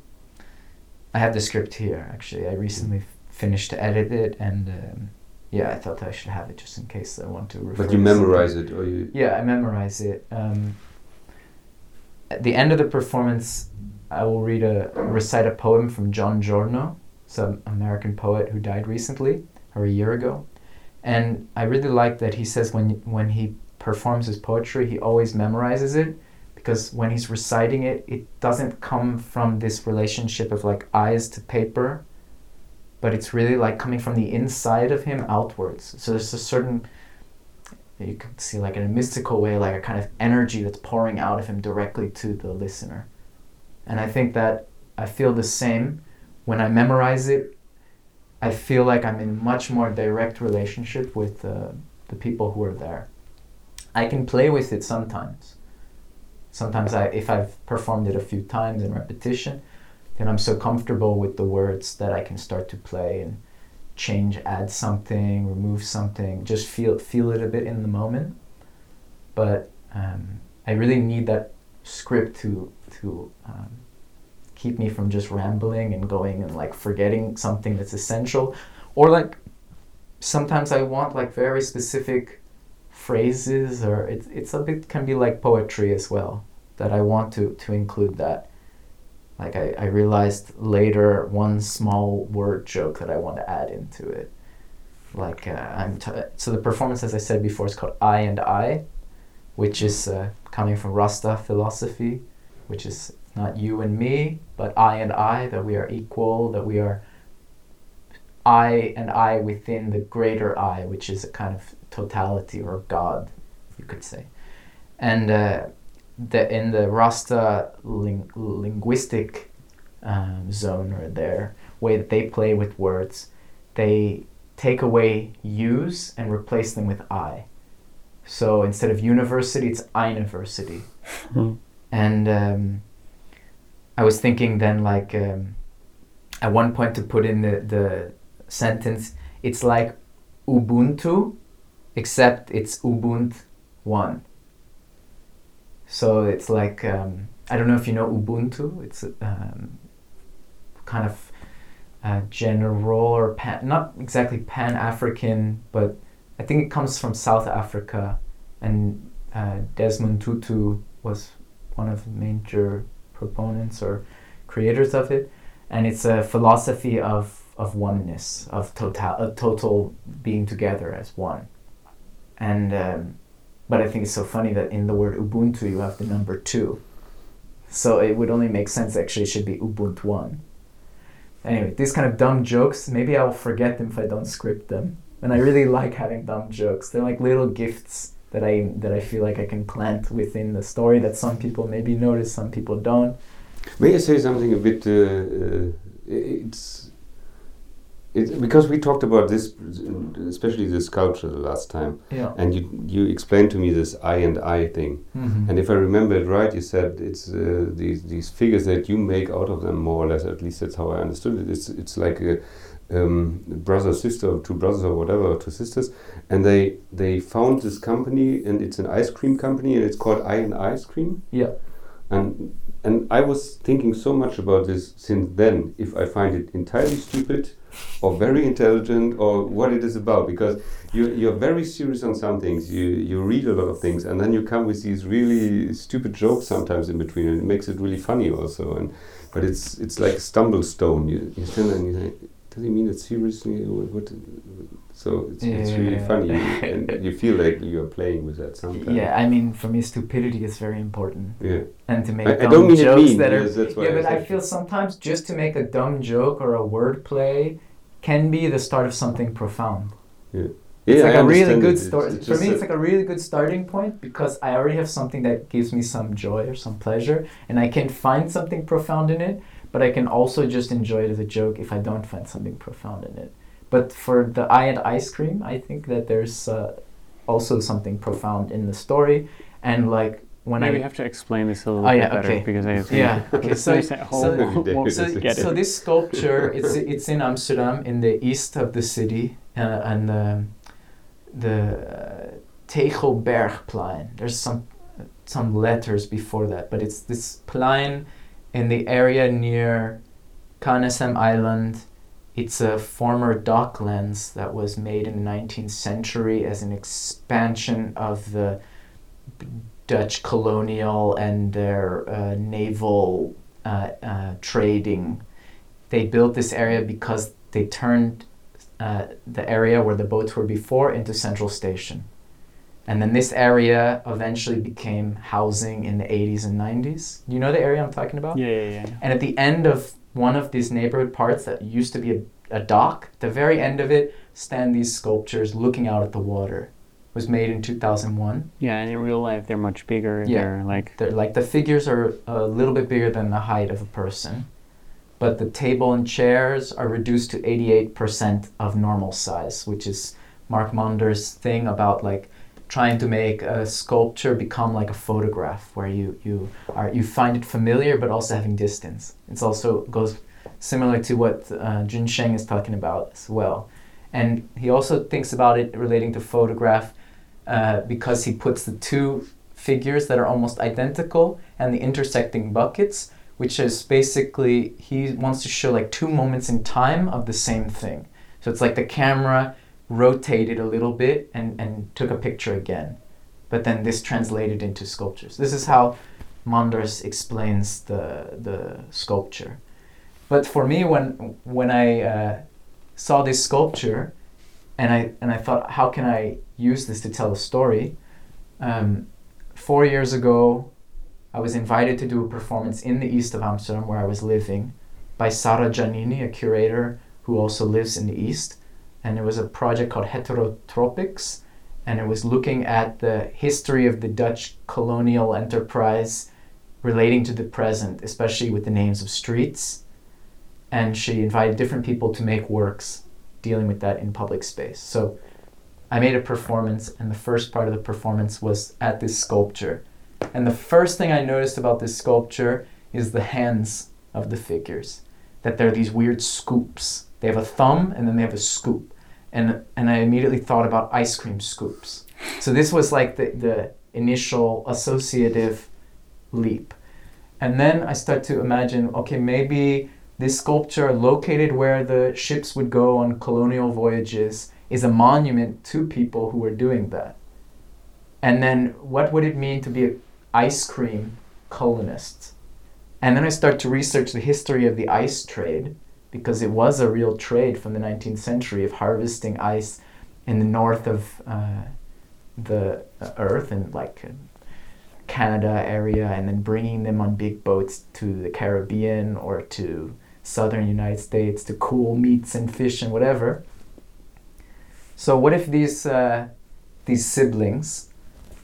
I have the script here. Actually, I recently f- finished to edit it, and um, yeah, I thought I should have it just in case I want to. Refer but you memorize it, or you? Yeah, I memorize it. Um, at the end of the performance, I will read a recite a poem from John Giorno, some American poet who died recently or a year ago and I really like that he says when when he performs his poetry, he always memorizes it because when he's reciting it, it doesn't come from this relationship of like eyes to paper, but it's really like coming from the inside of him outwards. So there's a certain you can see like in a mystical way, like a kind of energy that's pouring out of him directly to the listener. And I think that I feel the same when I memorize it I feel like I'm in much more direct relationship with the people who are there. I can play with it sometimes. Sometimes I, if I've performed it a few times in repetition, then I'm so comfortable with the words that I can start to play and change, add something, remove something, just feel feel it a bit in the moment. But um, I really need that script to to um, keep me from just rambling and going and like forgetting something that's essential or like sometimes i want like very specific phrases or it's, it's a bit can be like poetry as well that i want to to include that like i, I realized later one small word joke that i want to add into it like uh, i'm t- so the performance as i said before is called i and i which is uh, coming from rasta philosophy which is not you and me, but I and I, that we are equal, that we are I and I within the greater I, which is a kind of totality or God, you could say. And uh, the, in the Rasta ling- linguistic um, zone or their way that they play with words, they take away use and replace them with I. So instead of university, it's university. Hmm. and um, I was thinking then like um, at one point to put in the, the sentence it's like Ubuntu except it's Ubuntu one. So it's like um, I don't know if you know Ubuntu. It's um, kind of general or pan, not exactly pan African, but I think it comes from South Africa, and uh, Desmond Tutu was one of the major proponents or creators of it, and it's a philosophy of of oneness, of total, total being together as one, and um, but I think it's so funny that in the word Ubuntu you have the number two, so it would only make sense actually it should be Ubuntu one. Anyway, these kind of dumb jokes, maybe I'll forget them if I don't script them. And I really like having dumb jokes. They're like little gifts that I that I feel like I can plant within the story that some people maybe notice, some people don't. May I say something a bit? Uh, uh, it's it's because we talked about this, especially this sculpture the last time, Yeah. and you you explained to me this I and I thing. Mm-hmm. And if I remember it right, you said it's uh, these these figures that you make out of them, more or less. At least that's how I understood it. It's it's like a um, brother sister or two brothers or whatever or two sisters, and they they found this company and it's an ice cream company and it's called I and Ice Cream. yeah. And and I was thinking so much about this since then. If I find it entirely stupid, or very intelligent, or what it is about, because you you're very serious on some things. You you read a lot of things, and then you come with these really stupid jokes sometimes in between, and it makes it really funny also. And but it's it's like a stumble stone. You you stand there and you think, does he mean it seriously? Or what? So it's, it's really Yeah. funny, and you feel like you're playing with that sometimes. Yeah, I mean, for me, stupidity is very important, Yeah. and to make I, I dumb don't mean jokes mean. that are yes, yeah, but I feel sometimes just to make a dumb joke or a word play can be the start of something profound. Yeah, It's like I a really good story. For me, it's like a really good starting point because I already have something that gives me some joy or some pleasure, and I can find something profound in it. But I can also just enjoy it as a joke if I don't find something profound in it. But for the I and ice cream, I think that there's uh, also something profound in the story, and like when Maybe I we have to explain this a little Oh, bit yeah, better okay. because I Yeah, okay, so- listeners at home so- so- so this sculpture it's it's in Amsterdam in the east of the city uh, and the the uh, Tegelbergplein. There's some some letters before that but it's this plein in the area near KNSM Island it's a former docklands that was made in the 19th century as an expansion of the Dutch colonial and their uh, naval uh, uh, trading. They built this area because they turned uh, the area where the boats were before into Central Station. And then this area eventually became housing in the 80s and 90s. You know the area I'm talking about? Yeah, yeah, yeah. And at the end of one of these neighborhood parts that used to be a, a dock, the very end of it stand these sculptures looking out at the water. It was made in 2001. Yeah, and in real life they're much bigger. Yeah. They're like They're like the figures are a little bit bigger than the height of a person, but the table and chairs are reduced to 88% of normal size, which is Mark Manders' thing about like trying to make a sculpture become like a photograph where you you are you find it familiar but also having distance. It's also goes similar to what uh, Jun Sheng is talking about as well. And he also thinks about it relating to photograph uh, because he puts the two figures that are almost identical and the intersecting buckets, which is basically he wants to show like two moments in time of the same thing. So it's like the camera rotated a little bit and, and took a picture again. But then this translated into sculptures. This is how Manders explains the, the sculpture. But for me, when, when I uh, saw this sculpture, and I, and I thought, how can I use this to tell a story? Um, four years ago, I was invited to do a performance in the east of Amsterdam, where I was living, by Sara Giannini, a curator who also lives in the east. And it was a project called Heterotropics, and it was looking at the history of the Dutch colonial enterprise relating to the present, especially with the names of streets. And she invited different people to make works dealing with that in public space. So I made a performance, and the first part of the performance was at this sculpture. And the first thing I noticed about this sculpture is the hands of the figures. That they're these weird scoops. They have a thumb and then they have a scoop. And, and I immediately thought about ice cream scoops. So this was like the, the initial associative leap. And then I start to imagine okay, maybe this sculpture, located where the ships would go on colonial voyages, is a monument to people who were doing that. And then, what would it mean to be an ice cream colonist? And then I start to research the history of the ice trade because it was a real trade from the 19th century of harvesting ice in the north of uh, the uh, earth and like Canada area and then bringing them on big boats to the Caribbean or to southern United States to cool meats and fish and whatever. So what if these uh, these siblings,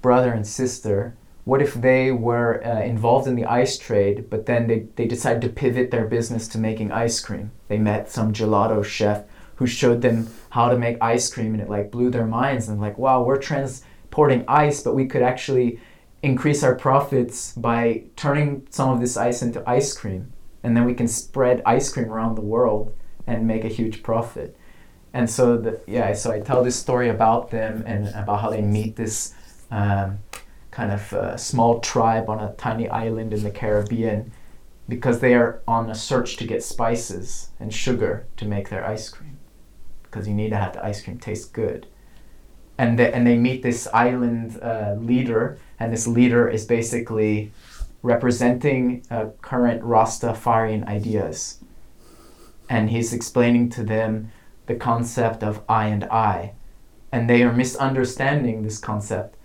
brother and sister, what if they were uh, involved in the ice trade, but then they, they decided to pivot their business to making ice cream? They met some gelato chef who showed them how to make ice cream and it like blew their minds and like, wow, we're transporting ice, but we could actually increase our profits by turning some of this ice into ice cream. And then we can spread ice cream around the world and make a huge profit. And so, the, yeah, so I tell this story about them and about how they meet this um, kind of uh, small tribe on a tiny island in the Caribbean because they are on a search to get spices and sugar to make their ice cream because you need to have the ice cream taste good. And they, and they meet this island uh, leader, and this leader is basically representing uh, current Rastafarian ideas. And he's explaining to them the concept of I and I. And they are misunderstanding this concept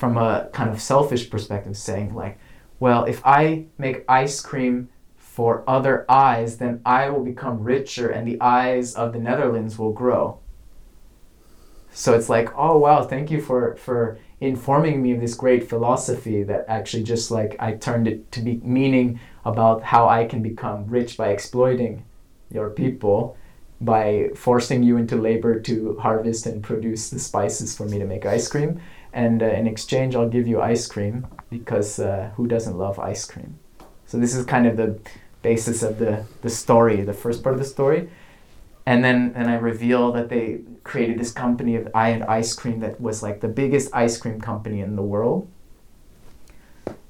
from a kind of selfish perspective, saying, like, well, if I make ice cream for other eyes, then I will become richer and the eyes of the Netherlands will grow. So it's like, oh wow, thank you for for informing me of this great philosophy that actually just like I turned it to be meaning about how I can become rich by exploiting your people by forcing you into labor to harvest and produce the spices for me to make ice cream and uh, in exchange I'll give you ice cream because uh, who doesn't love ice cream so this is kind of the basis of the, the story the first part of the story and then and I reveal that they created this company of I and Ice Cream that was like the biggest ice cream company in the world.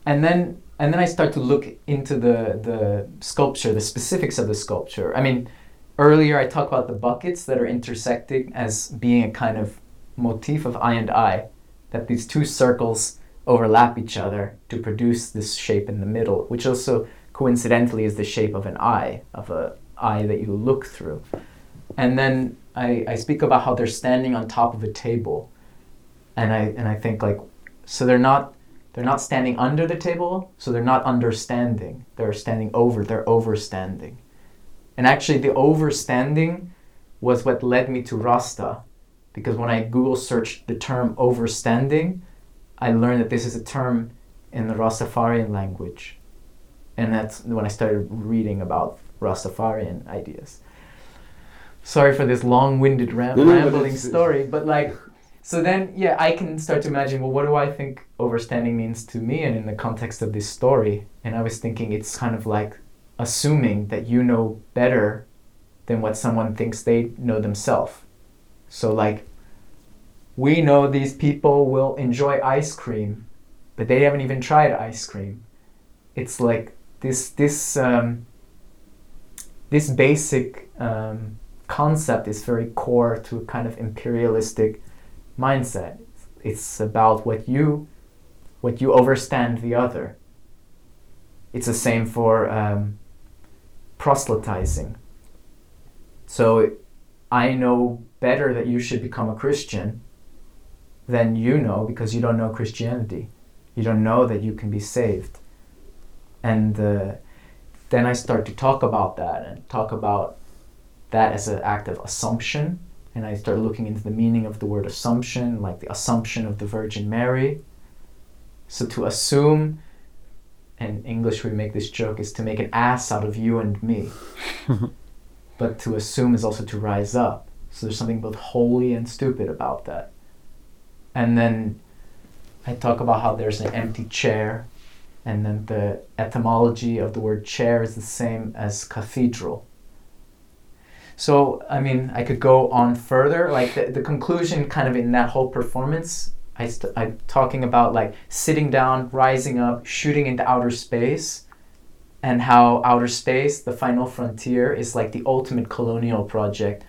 And then and then I start to look into the the sculpture, the specifics of the sculpture. I mean, earlier I talked about the buckets that are intersecting as being a kind of motif of I and I, that these two circles overlap each other to produce this shape in the middle, which also coincidentally is the shape of an eye, of a eye that you look through. And then I, I speak about how they're standing on top of a table. And I and I think like so they're not they're not standing under the table, so they're not understanding. They're standing over, they're overstanding. And actually the overstanding was what led me to Rasta. Because when I Google searched the term overstanding, I learned that this is a term in the Rastafarian language. And that's when I started reading about Rastafarian ideas. Sorry for this long-winded ram- no, no, rambling but story but like so then yeah i can start to imagine well what do i think overstanding means to me and in the context of this story? And i was thinking it's kind of like assuming that you know better than what someone thinks they know themselves. So like we know these people will enjoy ice cream but they haven't even tried ice cream it's like this this um, this basic um, concept is very core to a kind of imperialistic mindset. It's about what you what you overstand the other. It's the same for um, proselytizing. So I know better that you should become a Christian than you know because you don't know Christianity. You don't know that you can be saved. And uh, then I start to talk about that and talk about that as an act of assumption. And I start looking into the meaning of the word assumption, like the assumption of the Virgin Mary. So to assume, in English we make this joke, is to make an ass out of you and me. but to assume is also to rise up. So there's something both holy and stupid about that. And then I talk about how there's an empty chair, and then the etymology of the word chair is the same as cathedral. So, I mean, I could go on further. Like the, the conclusion, kind of in that whole performance, I st- I'm talking about like sitting down, rising up, shooting into outer space. and how outer space, the final frontier, is like the ultimate colonial project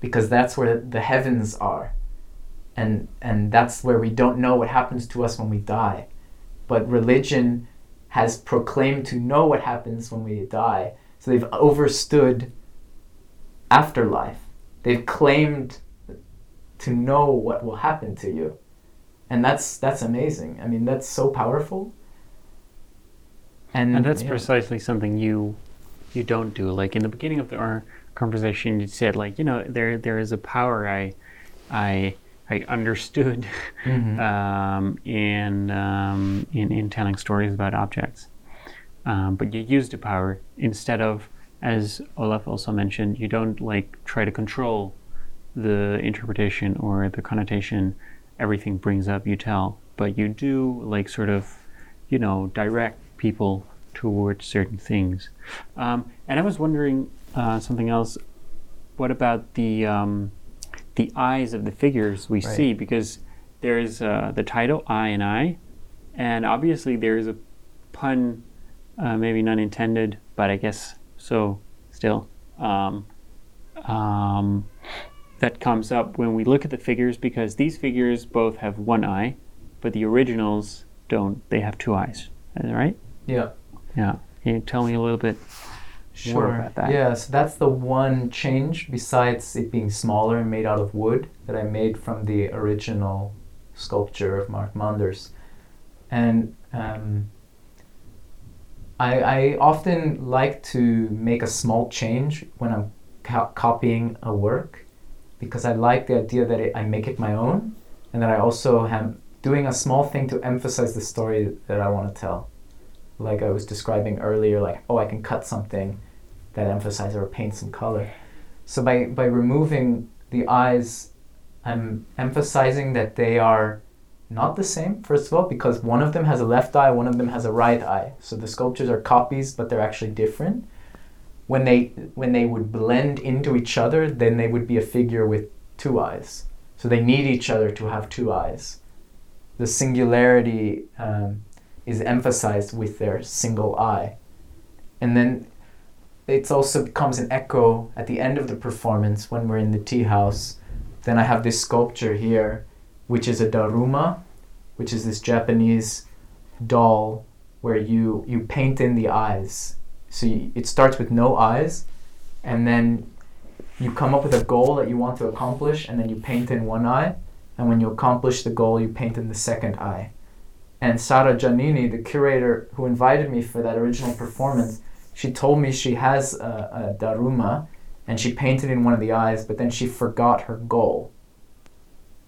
because that's where the heavens are. And, and that's where we don't know what happens to us when we die. But religion has proclaimed to know what happens when we die. So they've overstood afterlife. They've claimed to know what will happen to you. And that's that's amazing. I mean, that's so powerful. And, and that's yeah. precisely something you you don't do. Like in the beginning of the, our conversation, you said like, you know, there there is a power I I I understood mm-hmm. um, in, um, in in telling stories about objects. Um, but you use the power instead of as Olaf also mentioned, you don't like try to control the interpretation or the connotation everything brings up you tell, but you do like sort of, you know, direct people towards certain things. Um, and I was wondering uh, something else. What about the um, the eyes of the figures we right. see? Because there's uh, the title "I and I," and obviously there's a pun, uh, maybe not intended, but I guess so still. Um, um, that comes up when we look at the figures because these figures both have one eye, but the originals don't. They have two eyes. Is that right? Yeah. Yeah. Can you tell me a little bit sure. more about that? Yeah, so that's the one change besides it being smaller and made out of wood that I made from the original sculpture of Mark Manders. And um, I, I often like to make a small change when I'm co- copying a work because I like the idea that it, I make it my own and that I also am doing a small thing to emphasize the story that I want to tell. Like I was describing earlier, like, oh, I can cut something that emphasize or paints some color. So by, by removing the eyes, I'm emphasizing that they are not the same, first of all, because one of them has a left eye, one of them has a right eye. So the sculptures are copies, but they're actually different. When they when they would blend into each other, then they would be a figure with two eyes. So they need each other to have two eyes. The singularity um, is emphasized with their single eye, and then it also becomes an echo at the end of the performance when we're in the tea house. Then I have this sculpture here which is a daruma, which is this Japanese doll where you you paint in the eyes. So you, it starts with no eyes, and then you come up with a goal that you want to accomplish, and then you paint in one eye, and when you accomplish the goal, you paint in the second eye. And Sara Giannini, the curator who invited me for that original performance, she told me she has a, a daruma, and she painted in one of the eyes, but then she forgot her goal.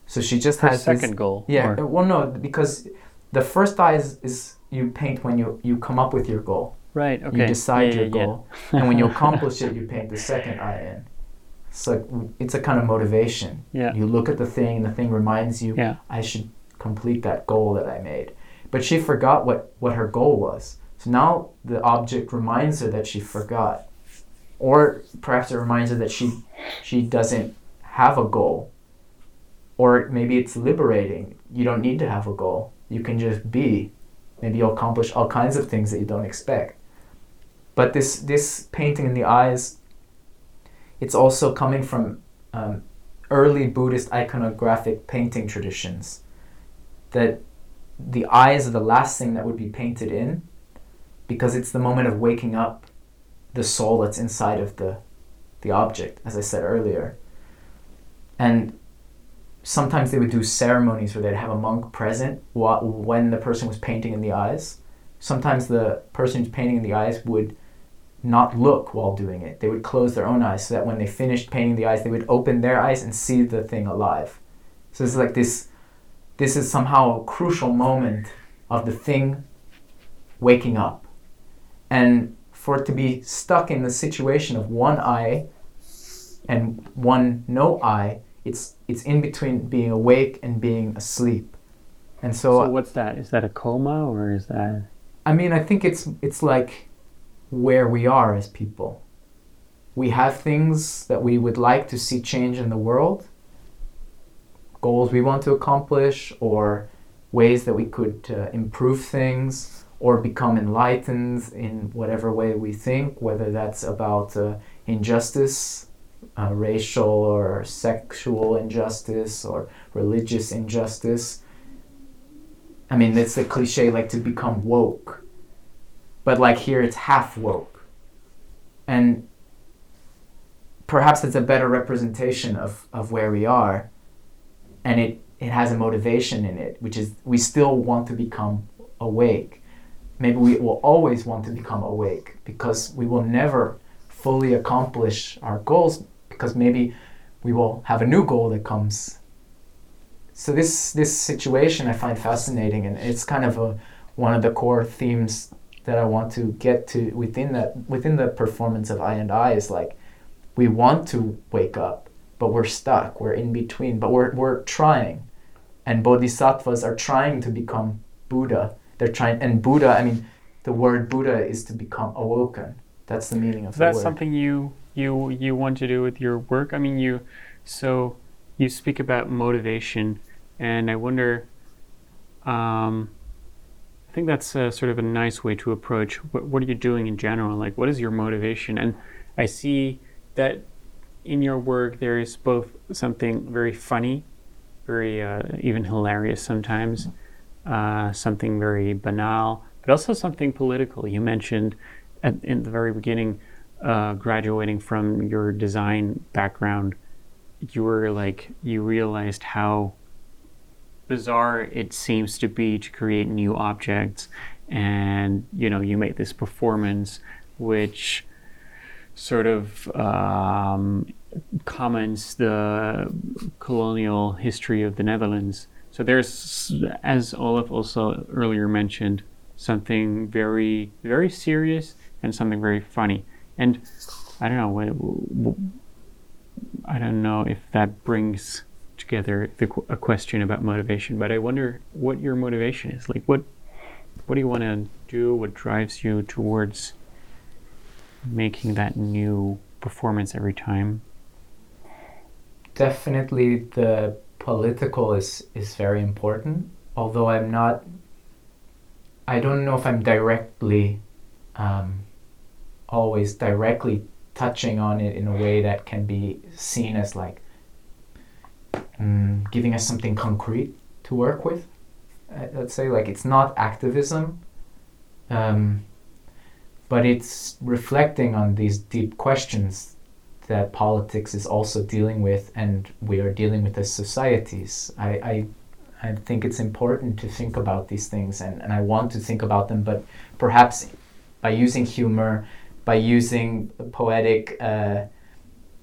So she just Her has second this, goal. Yeah. Or? Well, no, because the first eye is, is you paint when you you come up with your goal. Right. Okay. You decide yeah, your yeah, goal, yeah. and when you accomplish it, you paint the second eye in. So it's a kind of motivation. Yeah. You look at the thing, and the thing reminds you, yeah. I should complete that goal that I made. But she forgot what what her goal was. So now the object reminds her that she forgot, or perhaps it reminds her that she she doesn't have a goal or maybe it's liberating. You don't need to have a goal. You can just be. Maybe you'll accomplish all kinds of things that you don't expect. But this this painting in the eyes, it's also coming from um, early Buddhist iconographic painting traditions. That the eyes are the last thing that would be painted in, because it's the moment of waking up the soul that's inside of the the object, as I said earlier. And sometimes they would do ceremonies where they'd have a monk present while, when the person was painting in the eyes. Sometimes the person who's painting in the eyes would not look while doing it. They would close their own eyes so that when they finished painting the eyes, they would open their eyes and see the thing alive. So it's like this this is somehow a crucial moment of the thing waking up. And for it to be stuck in the situation of one eye and one no eye, it's it's in between being awake and being asleep. And so, so what's that? Is that a coma or is that I mean, I think it's it's like where we are as people. We have things that we would like to see change in the world, goals we want to accomplish or ways that we could uh, improve things or become enlightened in whatever way we think, whether that's about uh, injustice, uh, racial or sexual injustice, or religious injustice. I mean, it's the cliche like to become woke, but like here it's half woke. And perhaps it's a better representation of, of where we are, and it, it has a motivation in it, which is we still want to become awake maybe we will always want to become awake because we will never fully accomplish our goals because maybe we will have a new goal that comes. So this this situation i find fascinating and it's kind of a one of the core themes that i want to get to within that within the performance of i and i is like we want to wake up but we're stuck we're in between but we're, we're trying. And bodhisattvas are trying to become buddha they're trying and buddha i mean the word buddha is to become awoken that's the meaning of Is the that word something you you you want to do with your work? I mean, you so you speak about motivation, and I wonder. Um, I think that's a, sort of a nice way to approach what, what are you doing in general? Like, what is your motivation? And I see that in your work there is both something very funny, very uh, even hilarious sometimes, uh, something very banal, but also something political. You mentioned at, in the very beginning, uh, graduating from your design background, you were like, you realized how bizarre it seems to be to create new objects. And, you know, you made this performance which sort of um, comments the colonial history of the Netherlands. So there's, as Olaf also earlier mentioned, something very, very serious and something very funny. And I don't know, I don't know if that brings together the, a question about motivation, but I wonder what your motivation is. Like, what, what do you want to do? What drives you towards making that new performance every time? definitely the political is is very important although i'm not i don't know if i'm directly um, always directly touching on it in a way that can be seen as like mm, giving us something concrete to work with. Let's say like it's not activism um, but it's reflecting on these deep questions that politics is also dealing with and we are dealing with as societies. I, I, I think it's important to think about these things and, and I want to think about them, but perhaps by using humor, by using poetic uh,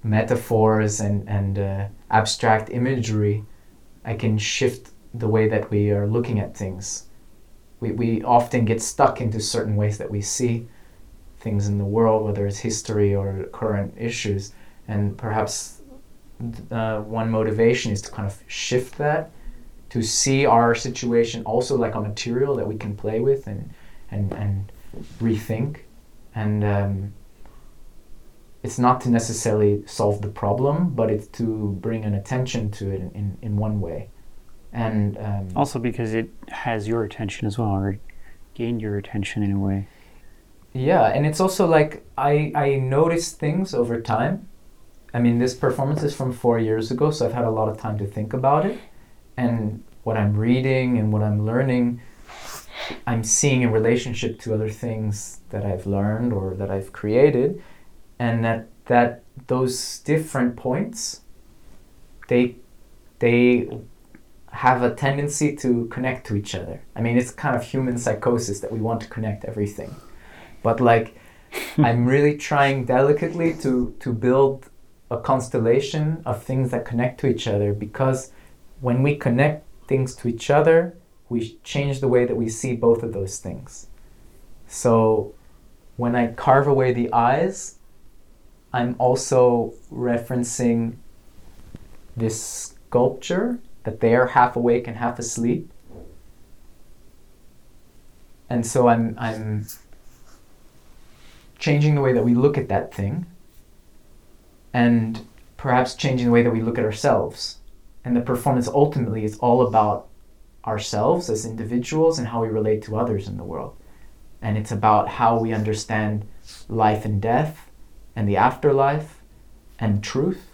metaphors and, and uh, abstract imagery, I can shift the way that we are looking at things. We, we often get stuck into certain ways that we see things in the world, whether it's history or current issues. And perhaps uh, one motivation is to kind of shift that, to see our situation also like a material that we can play with and and and rethink. And um, it's not to necessarily solve the problem, but it's to bring an attention to it in, in, one way. And um, Also, because it has your attention as well, or gained your attention in a way. Yeah, and it's also like I I notice things over time. I mean, this performance is from four years ago, so I've had a lot of time to think about it, and what I'm reading and what I'm learning, I'm seeing in relationship to other things that I've learned or that I've created, and that that those different points, they they have a tendency to connect to each other. I mean, it's kind of human psychosis that we want to connect everything but like i'm really trying delicately to to build a constellation of things that connect to each other because when we connect things to each other we change the way that we see both of those things. So when i carve away the eyes i'm also referencing this sculpture that they are half awake and half asleep. And so i'm i'm changing the way that we look at that thing and perhaps changing the way that we look at ourselves. And the performance ultimately is all about ourselves as individuals and how we relate to others in the world. and it's about how we understand life and death, and the afterlife, and truth.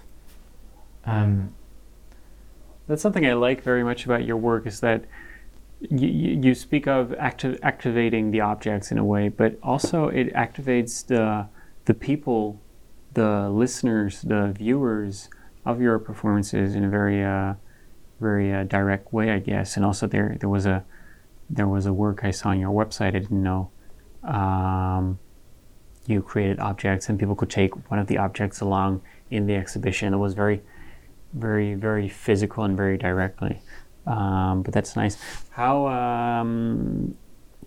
Um, That's something I like very much about your work is that you, you speak of acti- activating the objects in a way, but also it activates the the people, the listeners, the viewers of your performances in a very uh, very uh, direct way, I guess. And also there there was a there was a work I saw on your website I didn't know. Um, you created objects and people could take one of the objects along in the exhibition. It was very very very physical and very directly. Um, but that's nice. How um,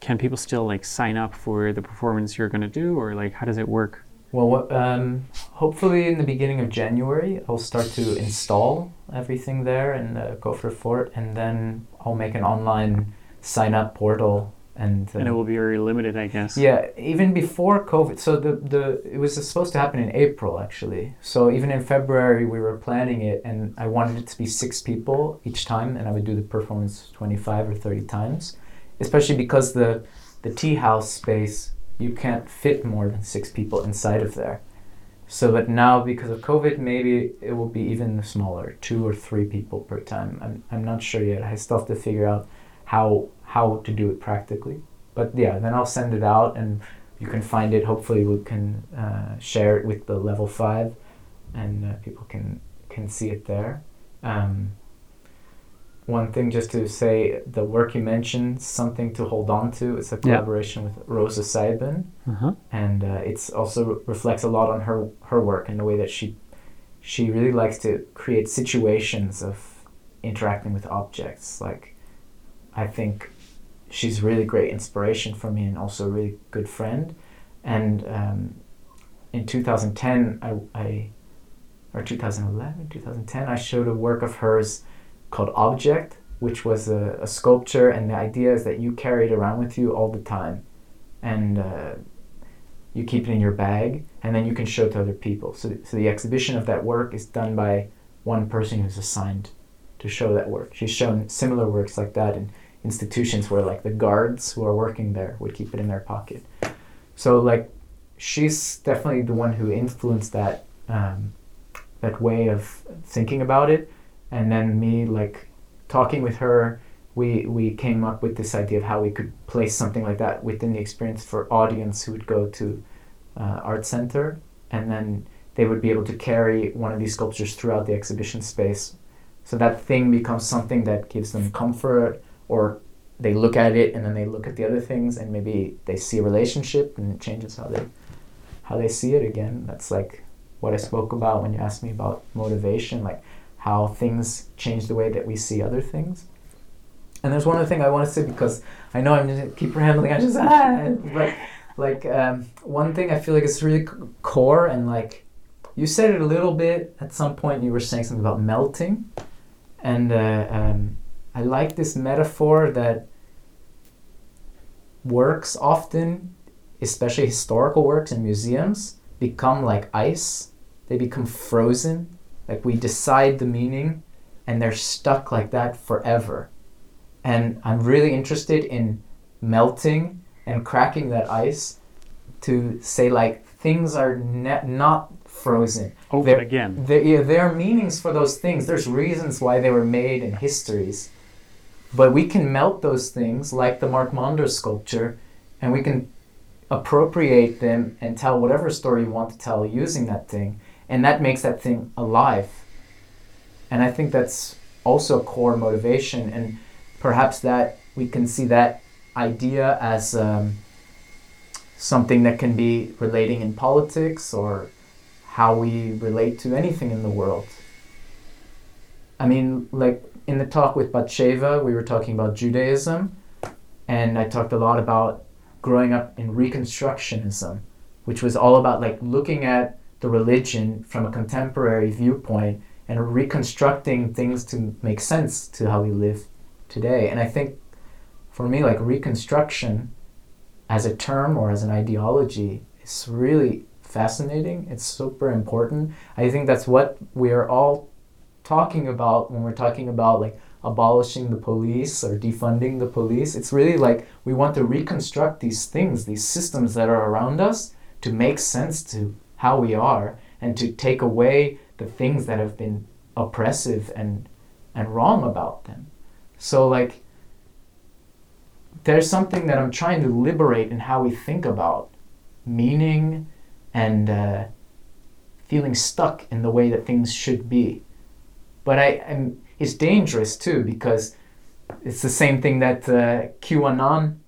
can people still like sign up for the performance you're going to do, or like how does it work? Well, um, hopefully in the beginning of January, I'll start to install everything there in the Gopher Fort, and then I'll make an online sign up portal. And, uh, And it will be very limited, I guess. yeah, even before COVID. So the the it was supposed to happen in April actually. So even in February we were planning it, and I wanted it to be six people each time, and I would do the performance twenty five or thirty times, especially because the the tea house space you can't fit more than six people inside of there. So, but now because of COVID, maybe it will be even smaller, two or three people per time. I'm, I'm not sure yet. I still have to figure out how how to do it practically. But yeah, then I'll send it out and you can find it. Hopefully, we can uh, share it with the level five, and uh, people can can see it there. Um, one thing just to say, the work you mentioned, something to hold on to. It's a collaboration with Rosa Sijben Uh-huh. and uh, it's also reflects a lot on her her work and the way that she she really likes to create situations of interacting with objects like i think she's really great inspiration for me and also a really good friend. And um, in 2010 I, I or 2011 2010 i showed a work of hers called object which was a, a sculpture. And the idea is that you carry it around with you all the time. And uh, you keep it in your bag and then you can show it to other people. So, so the exhibition of that work is done by one person who's assigned to show that work. She's shown similar works like that in institutions where like the guards who are working there would keep it in their pocket. So like she's definitely the one who influenced that um, that way of thinking about it. And then me like talking with her we we came up with this idea of how we could place something like that within the experience for audience who would go to uh, art center. And then they would be able to carry one of these sculptures throughout the exhibition space. So that thing becomes something that gives them comfort or they look at it and then they look at the other things and maybe they see a relationship and it changes how they how they see it again that's like what i spoke about when you asked me about motivation like how things change the way that we see other things and there's one other thing I want to say because I know I'm just keep rambling. I just ah, but like um, one thing I feel like it's really core and like you said it a little bit at some point. You were saying something about melting, and uh, um, I like this metaphor that works often, especially historical works in museums, become like ice. They become frozen. Like we decide the meaning, and they're stuck like that forever and I'm really interested in melting and cracking that ice to say like things are ne- not frozen. Open There- again. There, yeah, there are meanings for those things. There's reasons why they were made in histories, but we can melt those things like the Mark Manders sculpture, and we can appropriate them and tell whatever story you want to tell using that thing, and that makes that thing alive. And I think that's also a core motivation and perhaps that we can see that idea as um, something that can be relating in politics or how we relate to anything in the world. I mean, like in the talk with Batsheva, we were talking about Judaism, and I talked a lot about growing up in Reconstructionism, which was all about like looking at the religion from a contemporary viewpoint and reconstructing things to make sense to how we live today. And I think for me, like Reconstruction as a term or as an ideology is really fascinating. It's super important. I think that's what we're all talking about when we're talking about like abolishing the police or defunding the police. It's really like we want to reconstruct these things, these systems that are around us to make sense to how we are and to take away the things that have been oppressive and and wrong about them. So like there's something that I'm trying to liberate in how we think about meaning and uh, feeling stuck in the way that things should be. But I, I'm, it's dangerous too because it's the same thing that uh, QAnon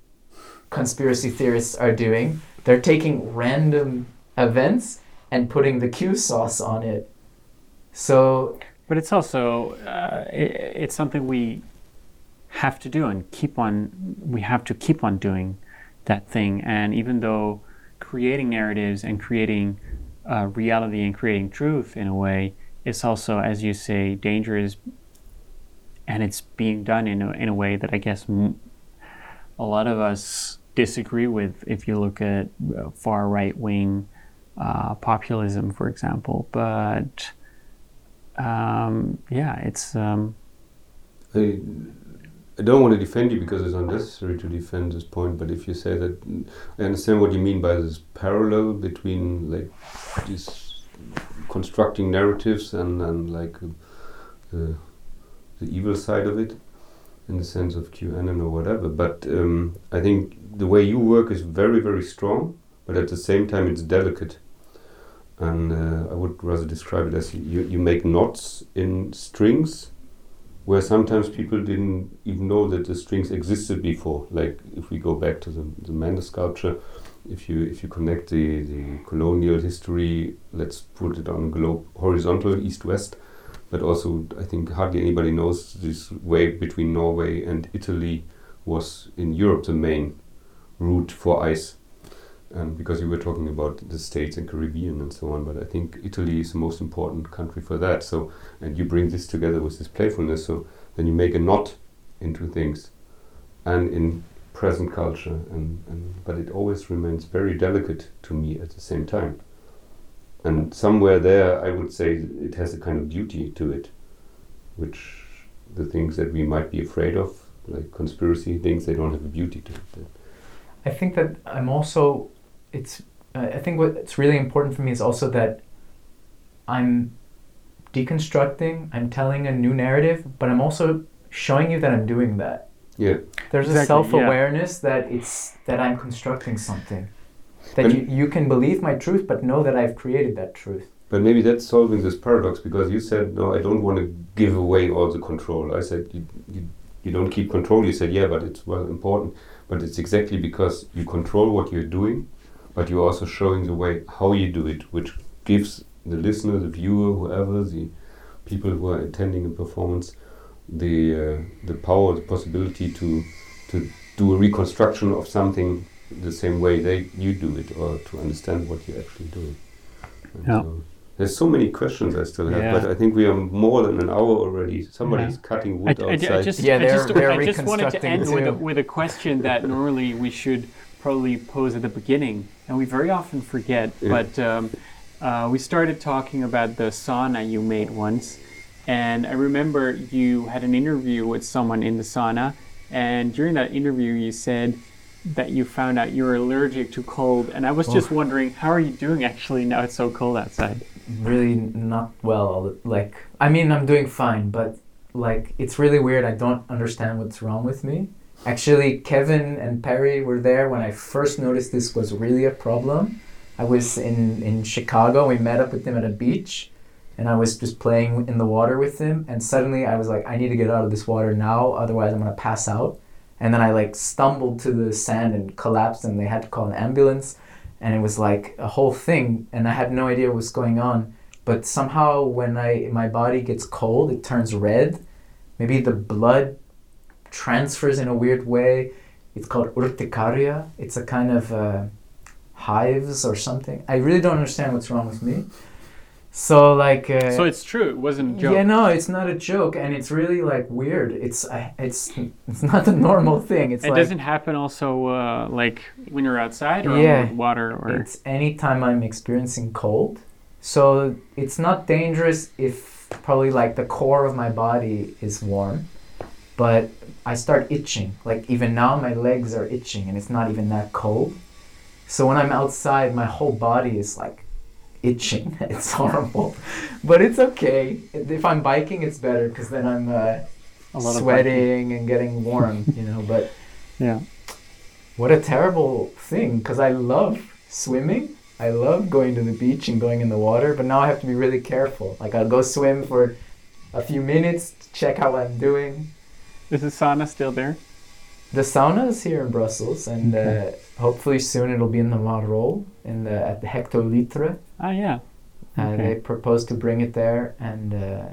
conspiracy theorists are doing. They're taking random events and putting the Q sauce on it. So, But it's also uh, it, it's something we have to do and keep on. We have to keep on doing that thing. And even though creating narratives and creating uh, reality and creating truth in a way, it's also, as you say, dangerous. And it's being done in a, in a way that I guess a lot of us disagree with. If you look at uh, far right wing uh, populism, for example, but um, yeah, it's um, I, I don't want to defend you because it's unnecessary to defend this point, but if you say that, I understand what you mean by this parallel between like these constructing narratives and, and like uh, the, evil side of it in the sense of QAnon or whatever. But um, I think the way you work is very, very strong, but at the same time it's delicate. And uh, I would rather describe it as you, you make knots in strings where sometimes people didn't even know that the strings existed before. Like if we go back to the, the Manders sculpture, if you if you connect the, the colonial history, let's put it on globe horizontal east-west, but also I think hardly anybody knows this way between Norway and Italy was in Europe the main route for ice. And because you were talking about the states and Caribbean and so on, but I think Italy is the most important country for that. So, and you bring this together with this playfulness, so then you make a knot into things, and in present culture, and, and but it always remains very delicate to me at the same time. And somewhere there, I would say it has a kind of beauty to it, which the things that we might be afraid of, like conspiracy things, they don't have a beauty to it. I think that I'm also it's uh, I think what's really important for me is also that I'm deconstructing, I'm telling a new narrative, but I'm also showing you that I'm doing that. Yeah. There's a self-awareness that it's that I'm constructing something. That And- you, you can believe my truth but know that I've created that truth. But maybe that's solving this paradox because you said, no, I don't want to give away all the control. I said, you, you, you don't keep control. You said, yeah, but it's well important. But it's exactly because you control what you're doing, but you're also showing the way how you do it, which gives the listener, the viewer, whoever, the people who are attending a performance, the uh, the power, the possibility to to do a reconstruction of something the same way they you do it, or to understand what you're actually doing. And Yeah. so there's so many questions I still have, Yeah. but I think we are more than an hour already. Somebody's cutting wood I, outside. I just, Yeah, I just, they're- they're I just wanted to reconstructing end with a, with a question that normally we should probably pose at the beginning, and we very often forget. Yeah. But um, uh, we started talking about the sauna you made once, and I remember you had an interview with someone in the sauna, and during that interview you said that you found out you were allergic to cold, and I was just wondering how are you doing actually now it's so cold outside. Really not well. Like I mean I'm doing fine, but like it's really weird. I don't understand what's wrong with me. Actually, Kevin and Perry were there when I first noticed this was really a problem. I was in, in Chicago. We met up with them at a beach, and I was just playing in the water with them. And suddenly, I was like, I need to get out of this water now, otherwise, I'm gonna pass out. And then I like stumbled to the sand and collapsed, and they had to call an ambulance. And it was like a whole thing, and I had no idea what was going on. But somehow, when I my body gets cold, it turns red. Maybe the blood transfers in a weird way. It's called urticaria. It's a kind of uh, hives or something. I really don't understand what's wrong with me. So like. Uh, So it's true, it wasn't a joke. yeah, no, it's not a joke, and it's really like weird. It's uh, it's it's not a normal thing. It's it like doesn't happen also uh, like when you're outside or Yeah. with water or it's anytime I'm experiencing cold. So it's not dangerous if probably like the core of my body is warm, but I start itching. Like even now, my legs are itching, and it's not even that cold. So when I'm outside, my whole body is like itching. It's horrible, but it's okay. If I'm biking, it's better because then I'm uh, A lot of sweating and getting warm, you know. But Yeah. what a terrible thing because I love swimming. I love going to the beach and going in the water, but now I have to be really careful. Like I'll go swim for a few minutes to check how I'm doing. Is the sauna still there? The sauna is here in Brussels, and uh, hopefully soon it'll be in the Marol in the at the hectolitre. Ah, yeah. Uh, Okay. They propose to bring it there, and uh,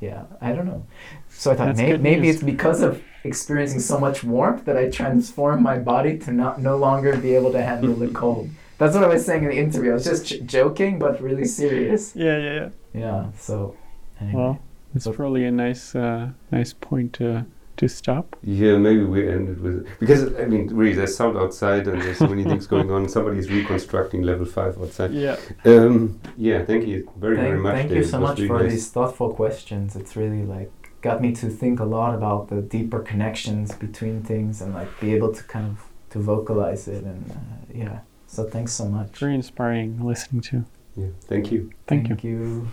yeah, I don't know. So I thought may- maybe news. it's because of experiencing so much warmth that I transform my body to not no longer be able to handle the cold. That's what I was saying in the interview. I was just j- joking, but really serious. Yeah, yeah, yeah. Yeah. So anyway. Well, it's So- probably a nice, uh, nice point to to stop. Yeah, maybe we ended with because I mean, really, there's sound outside and there's so many things going on. Somebody's reconstructing level five outside. Yeah. Um, yeah, thank you very very thank, much. thank Dave. you so much really for nice. these thoughtful questions. It's really like got me to think a lot about the deeper connections between things and like be able to kind of to vocalize it and uh, yeah. So thanks so much. Very inspiring listening to. Yeah, thank you. Thank, you. you.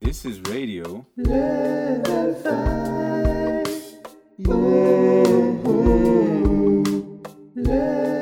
This is radio. Level. Yeah.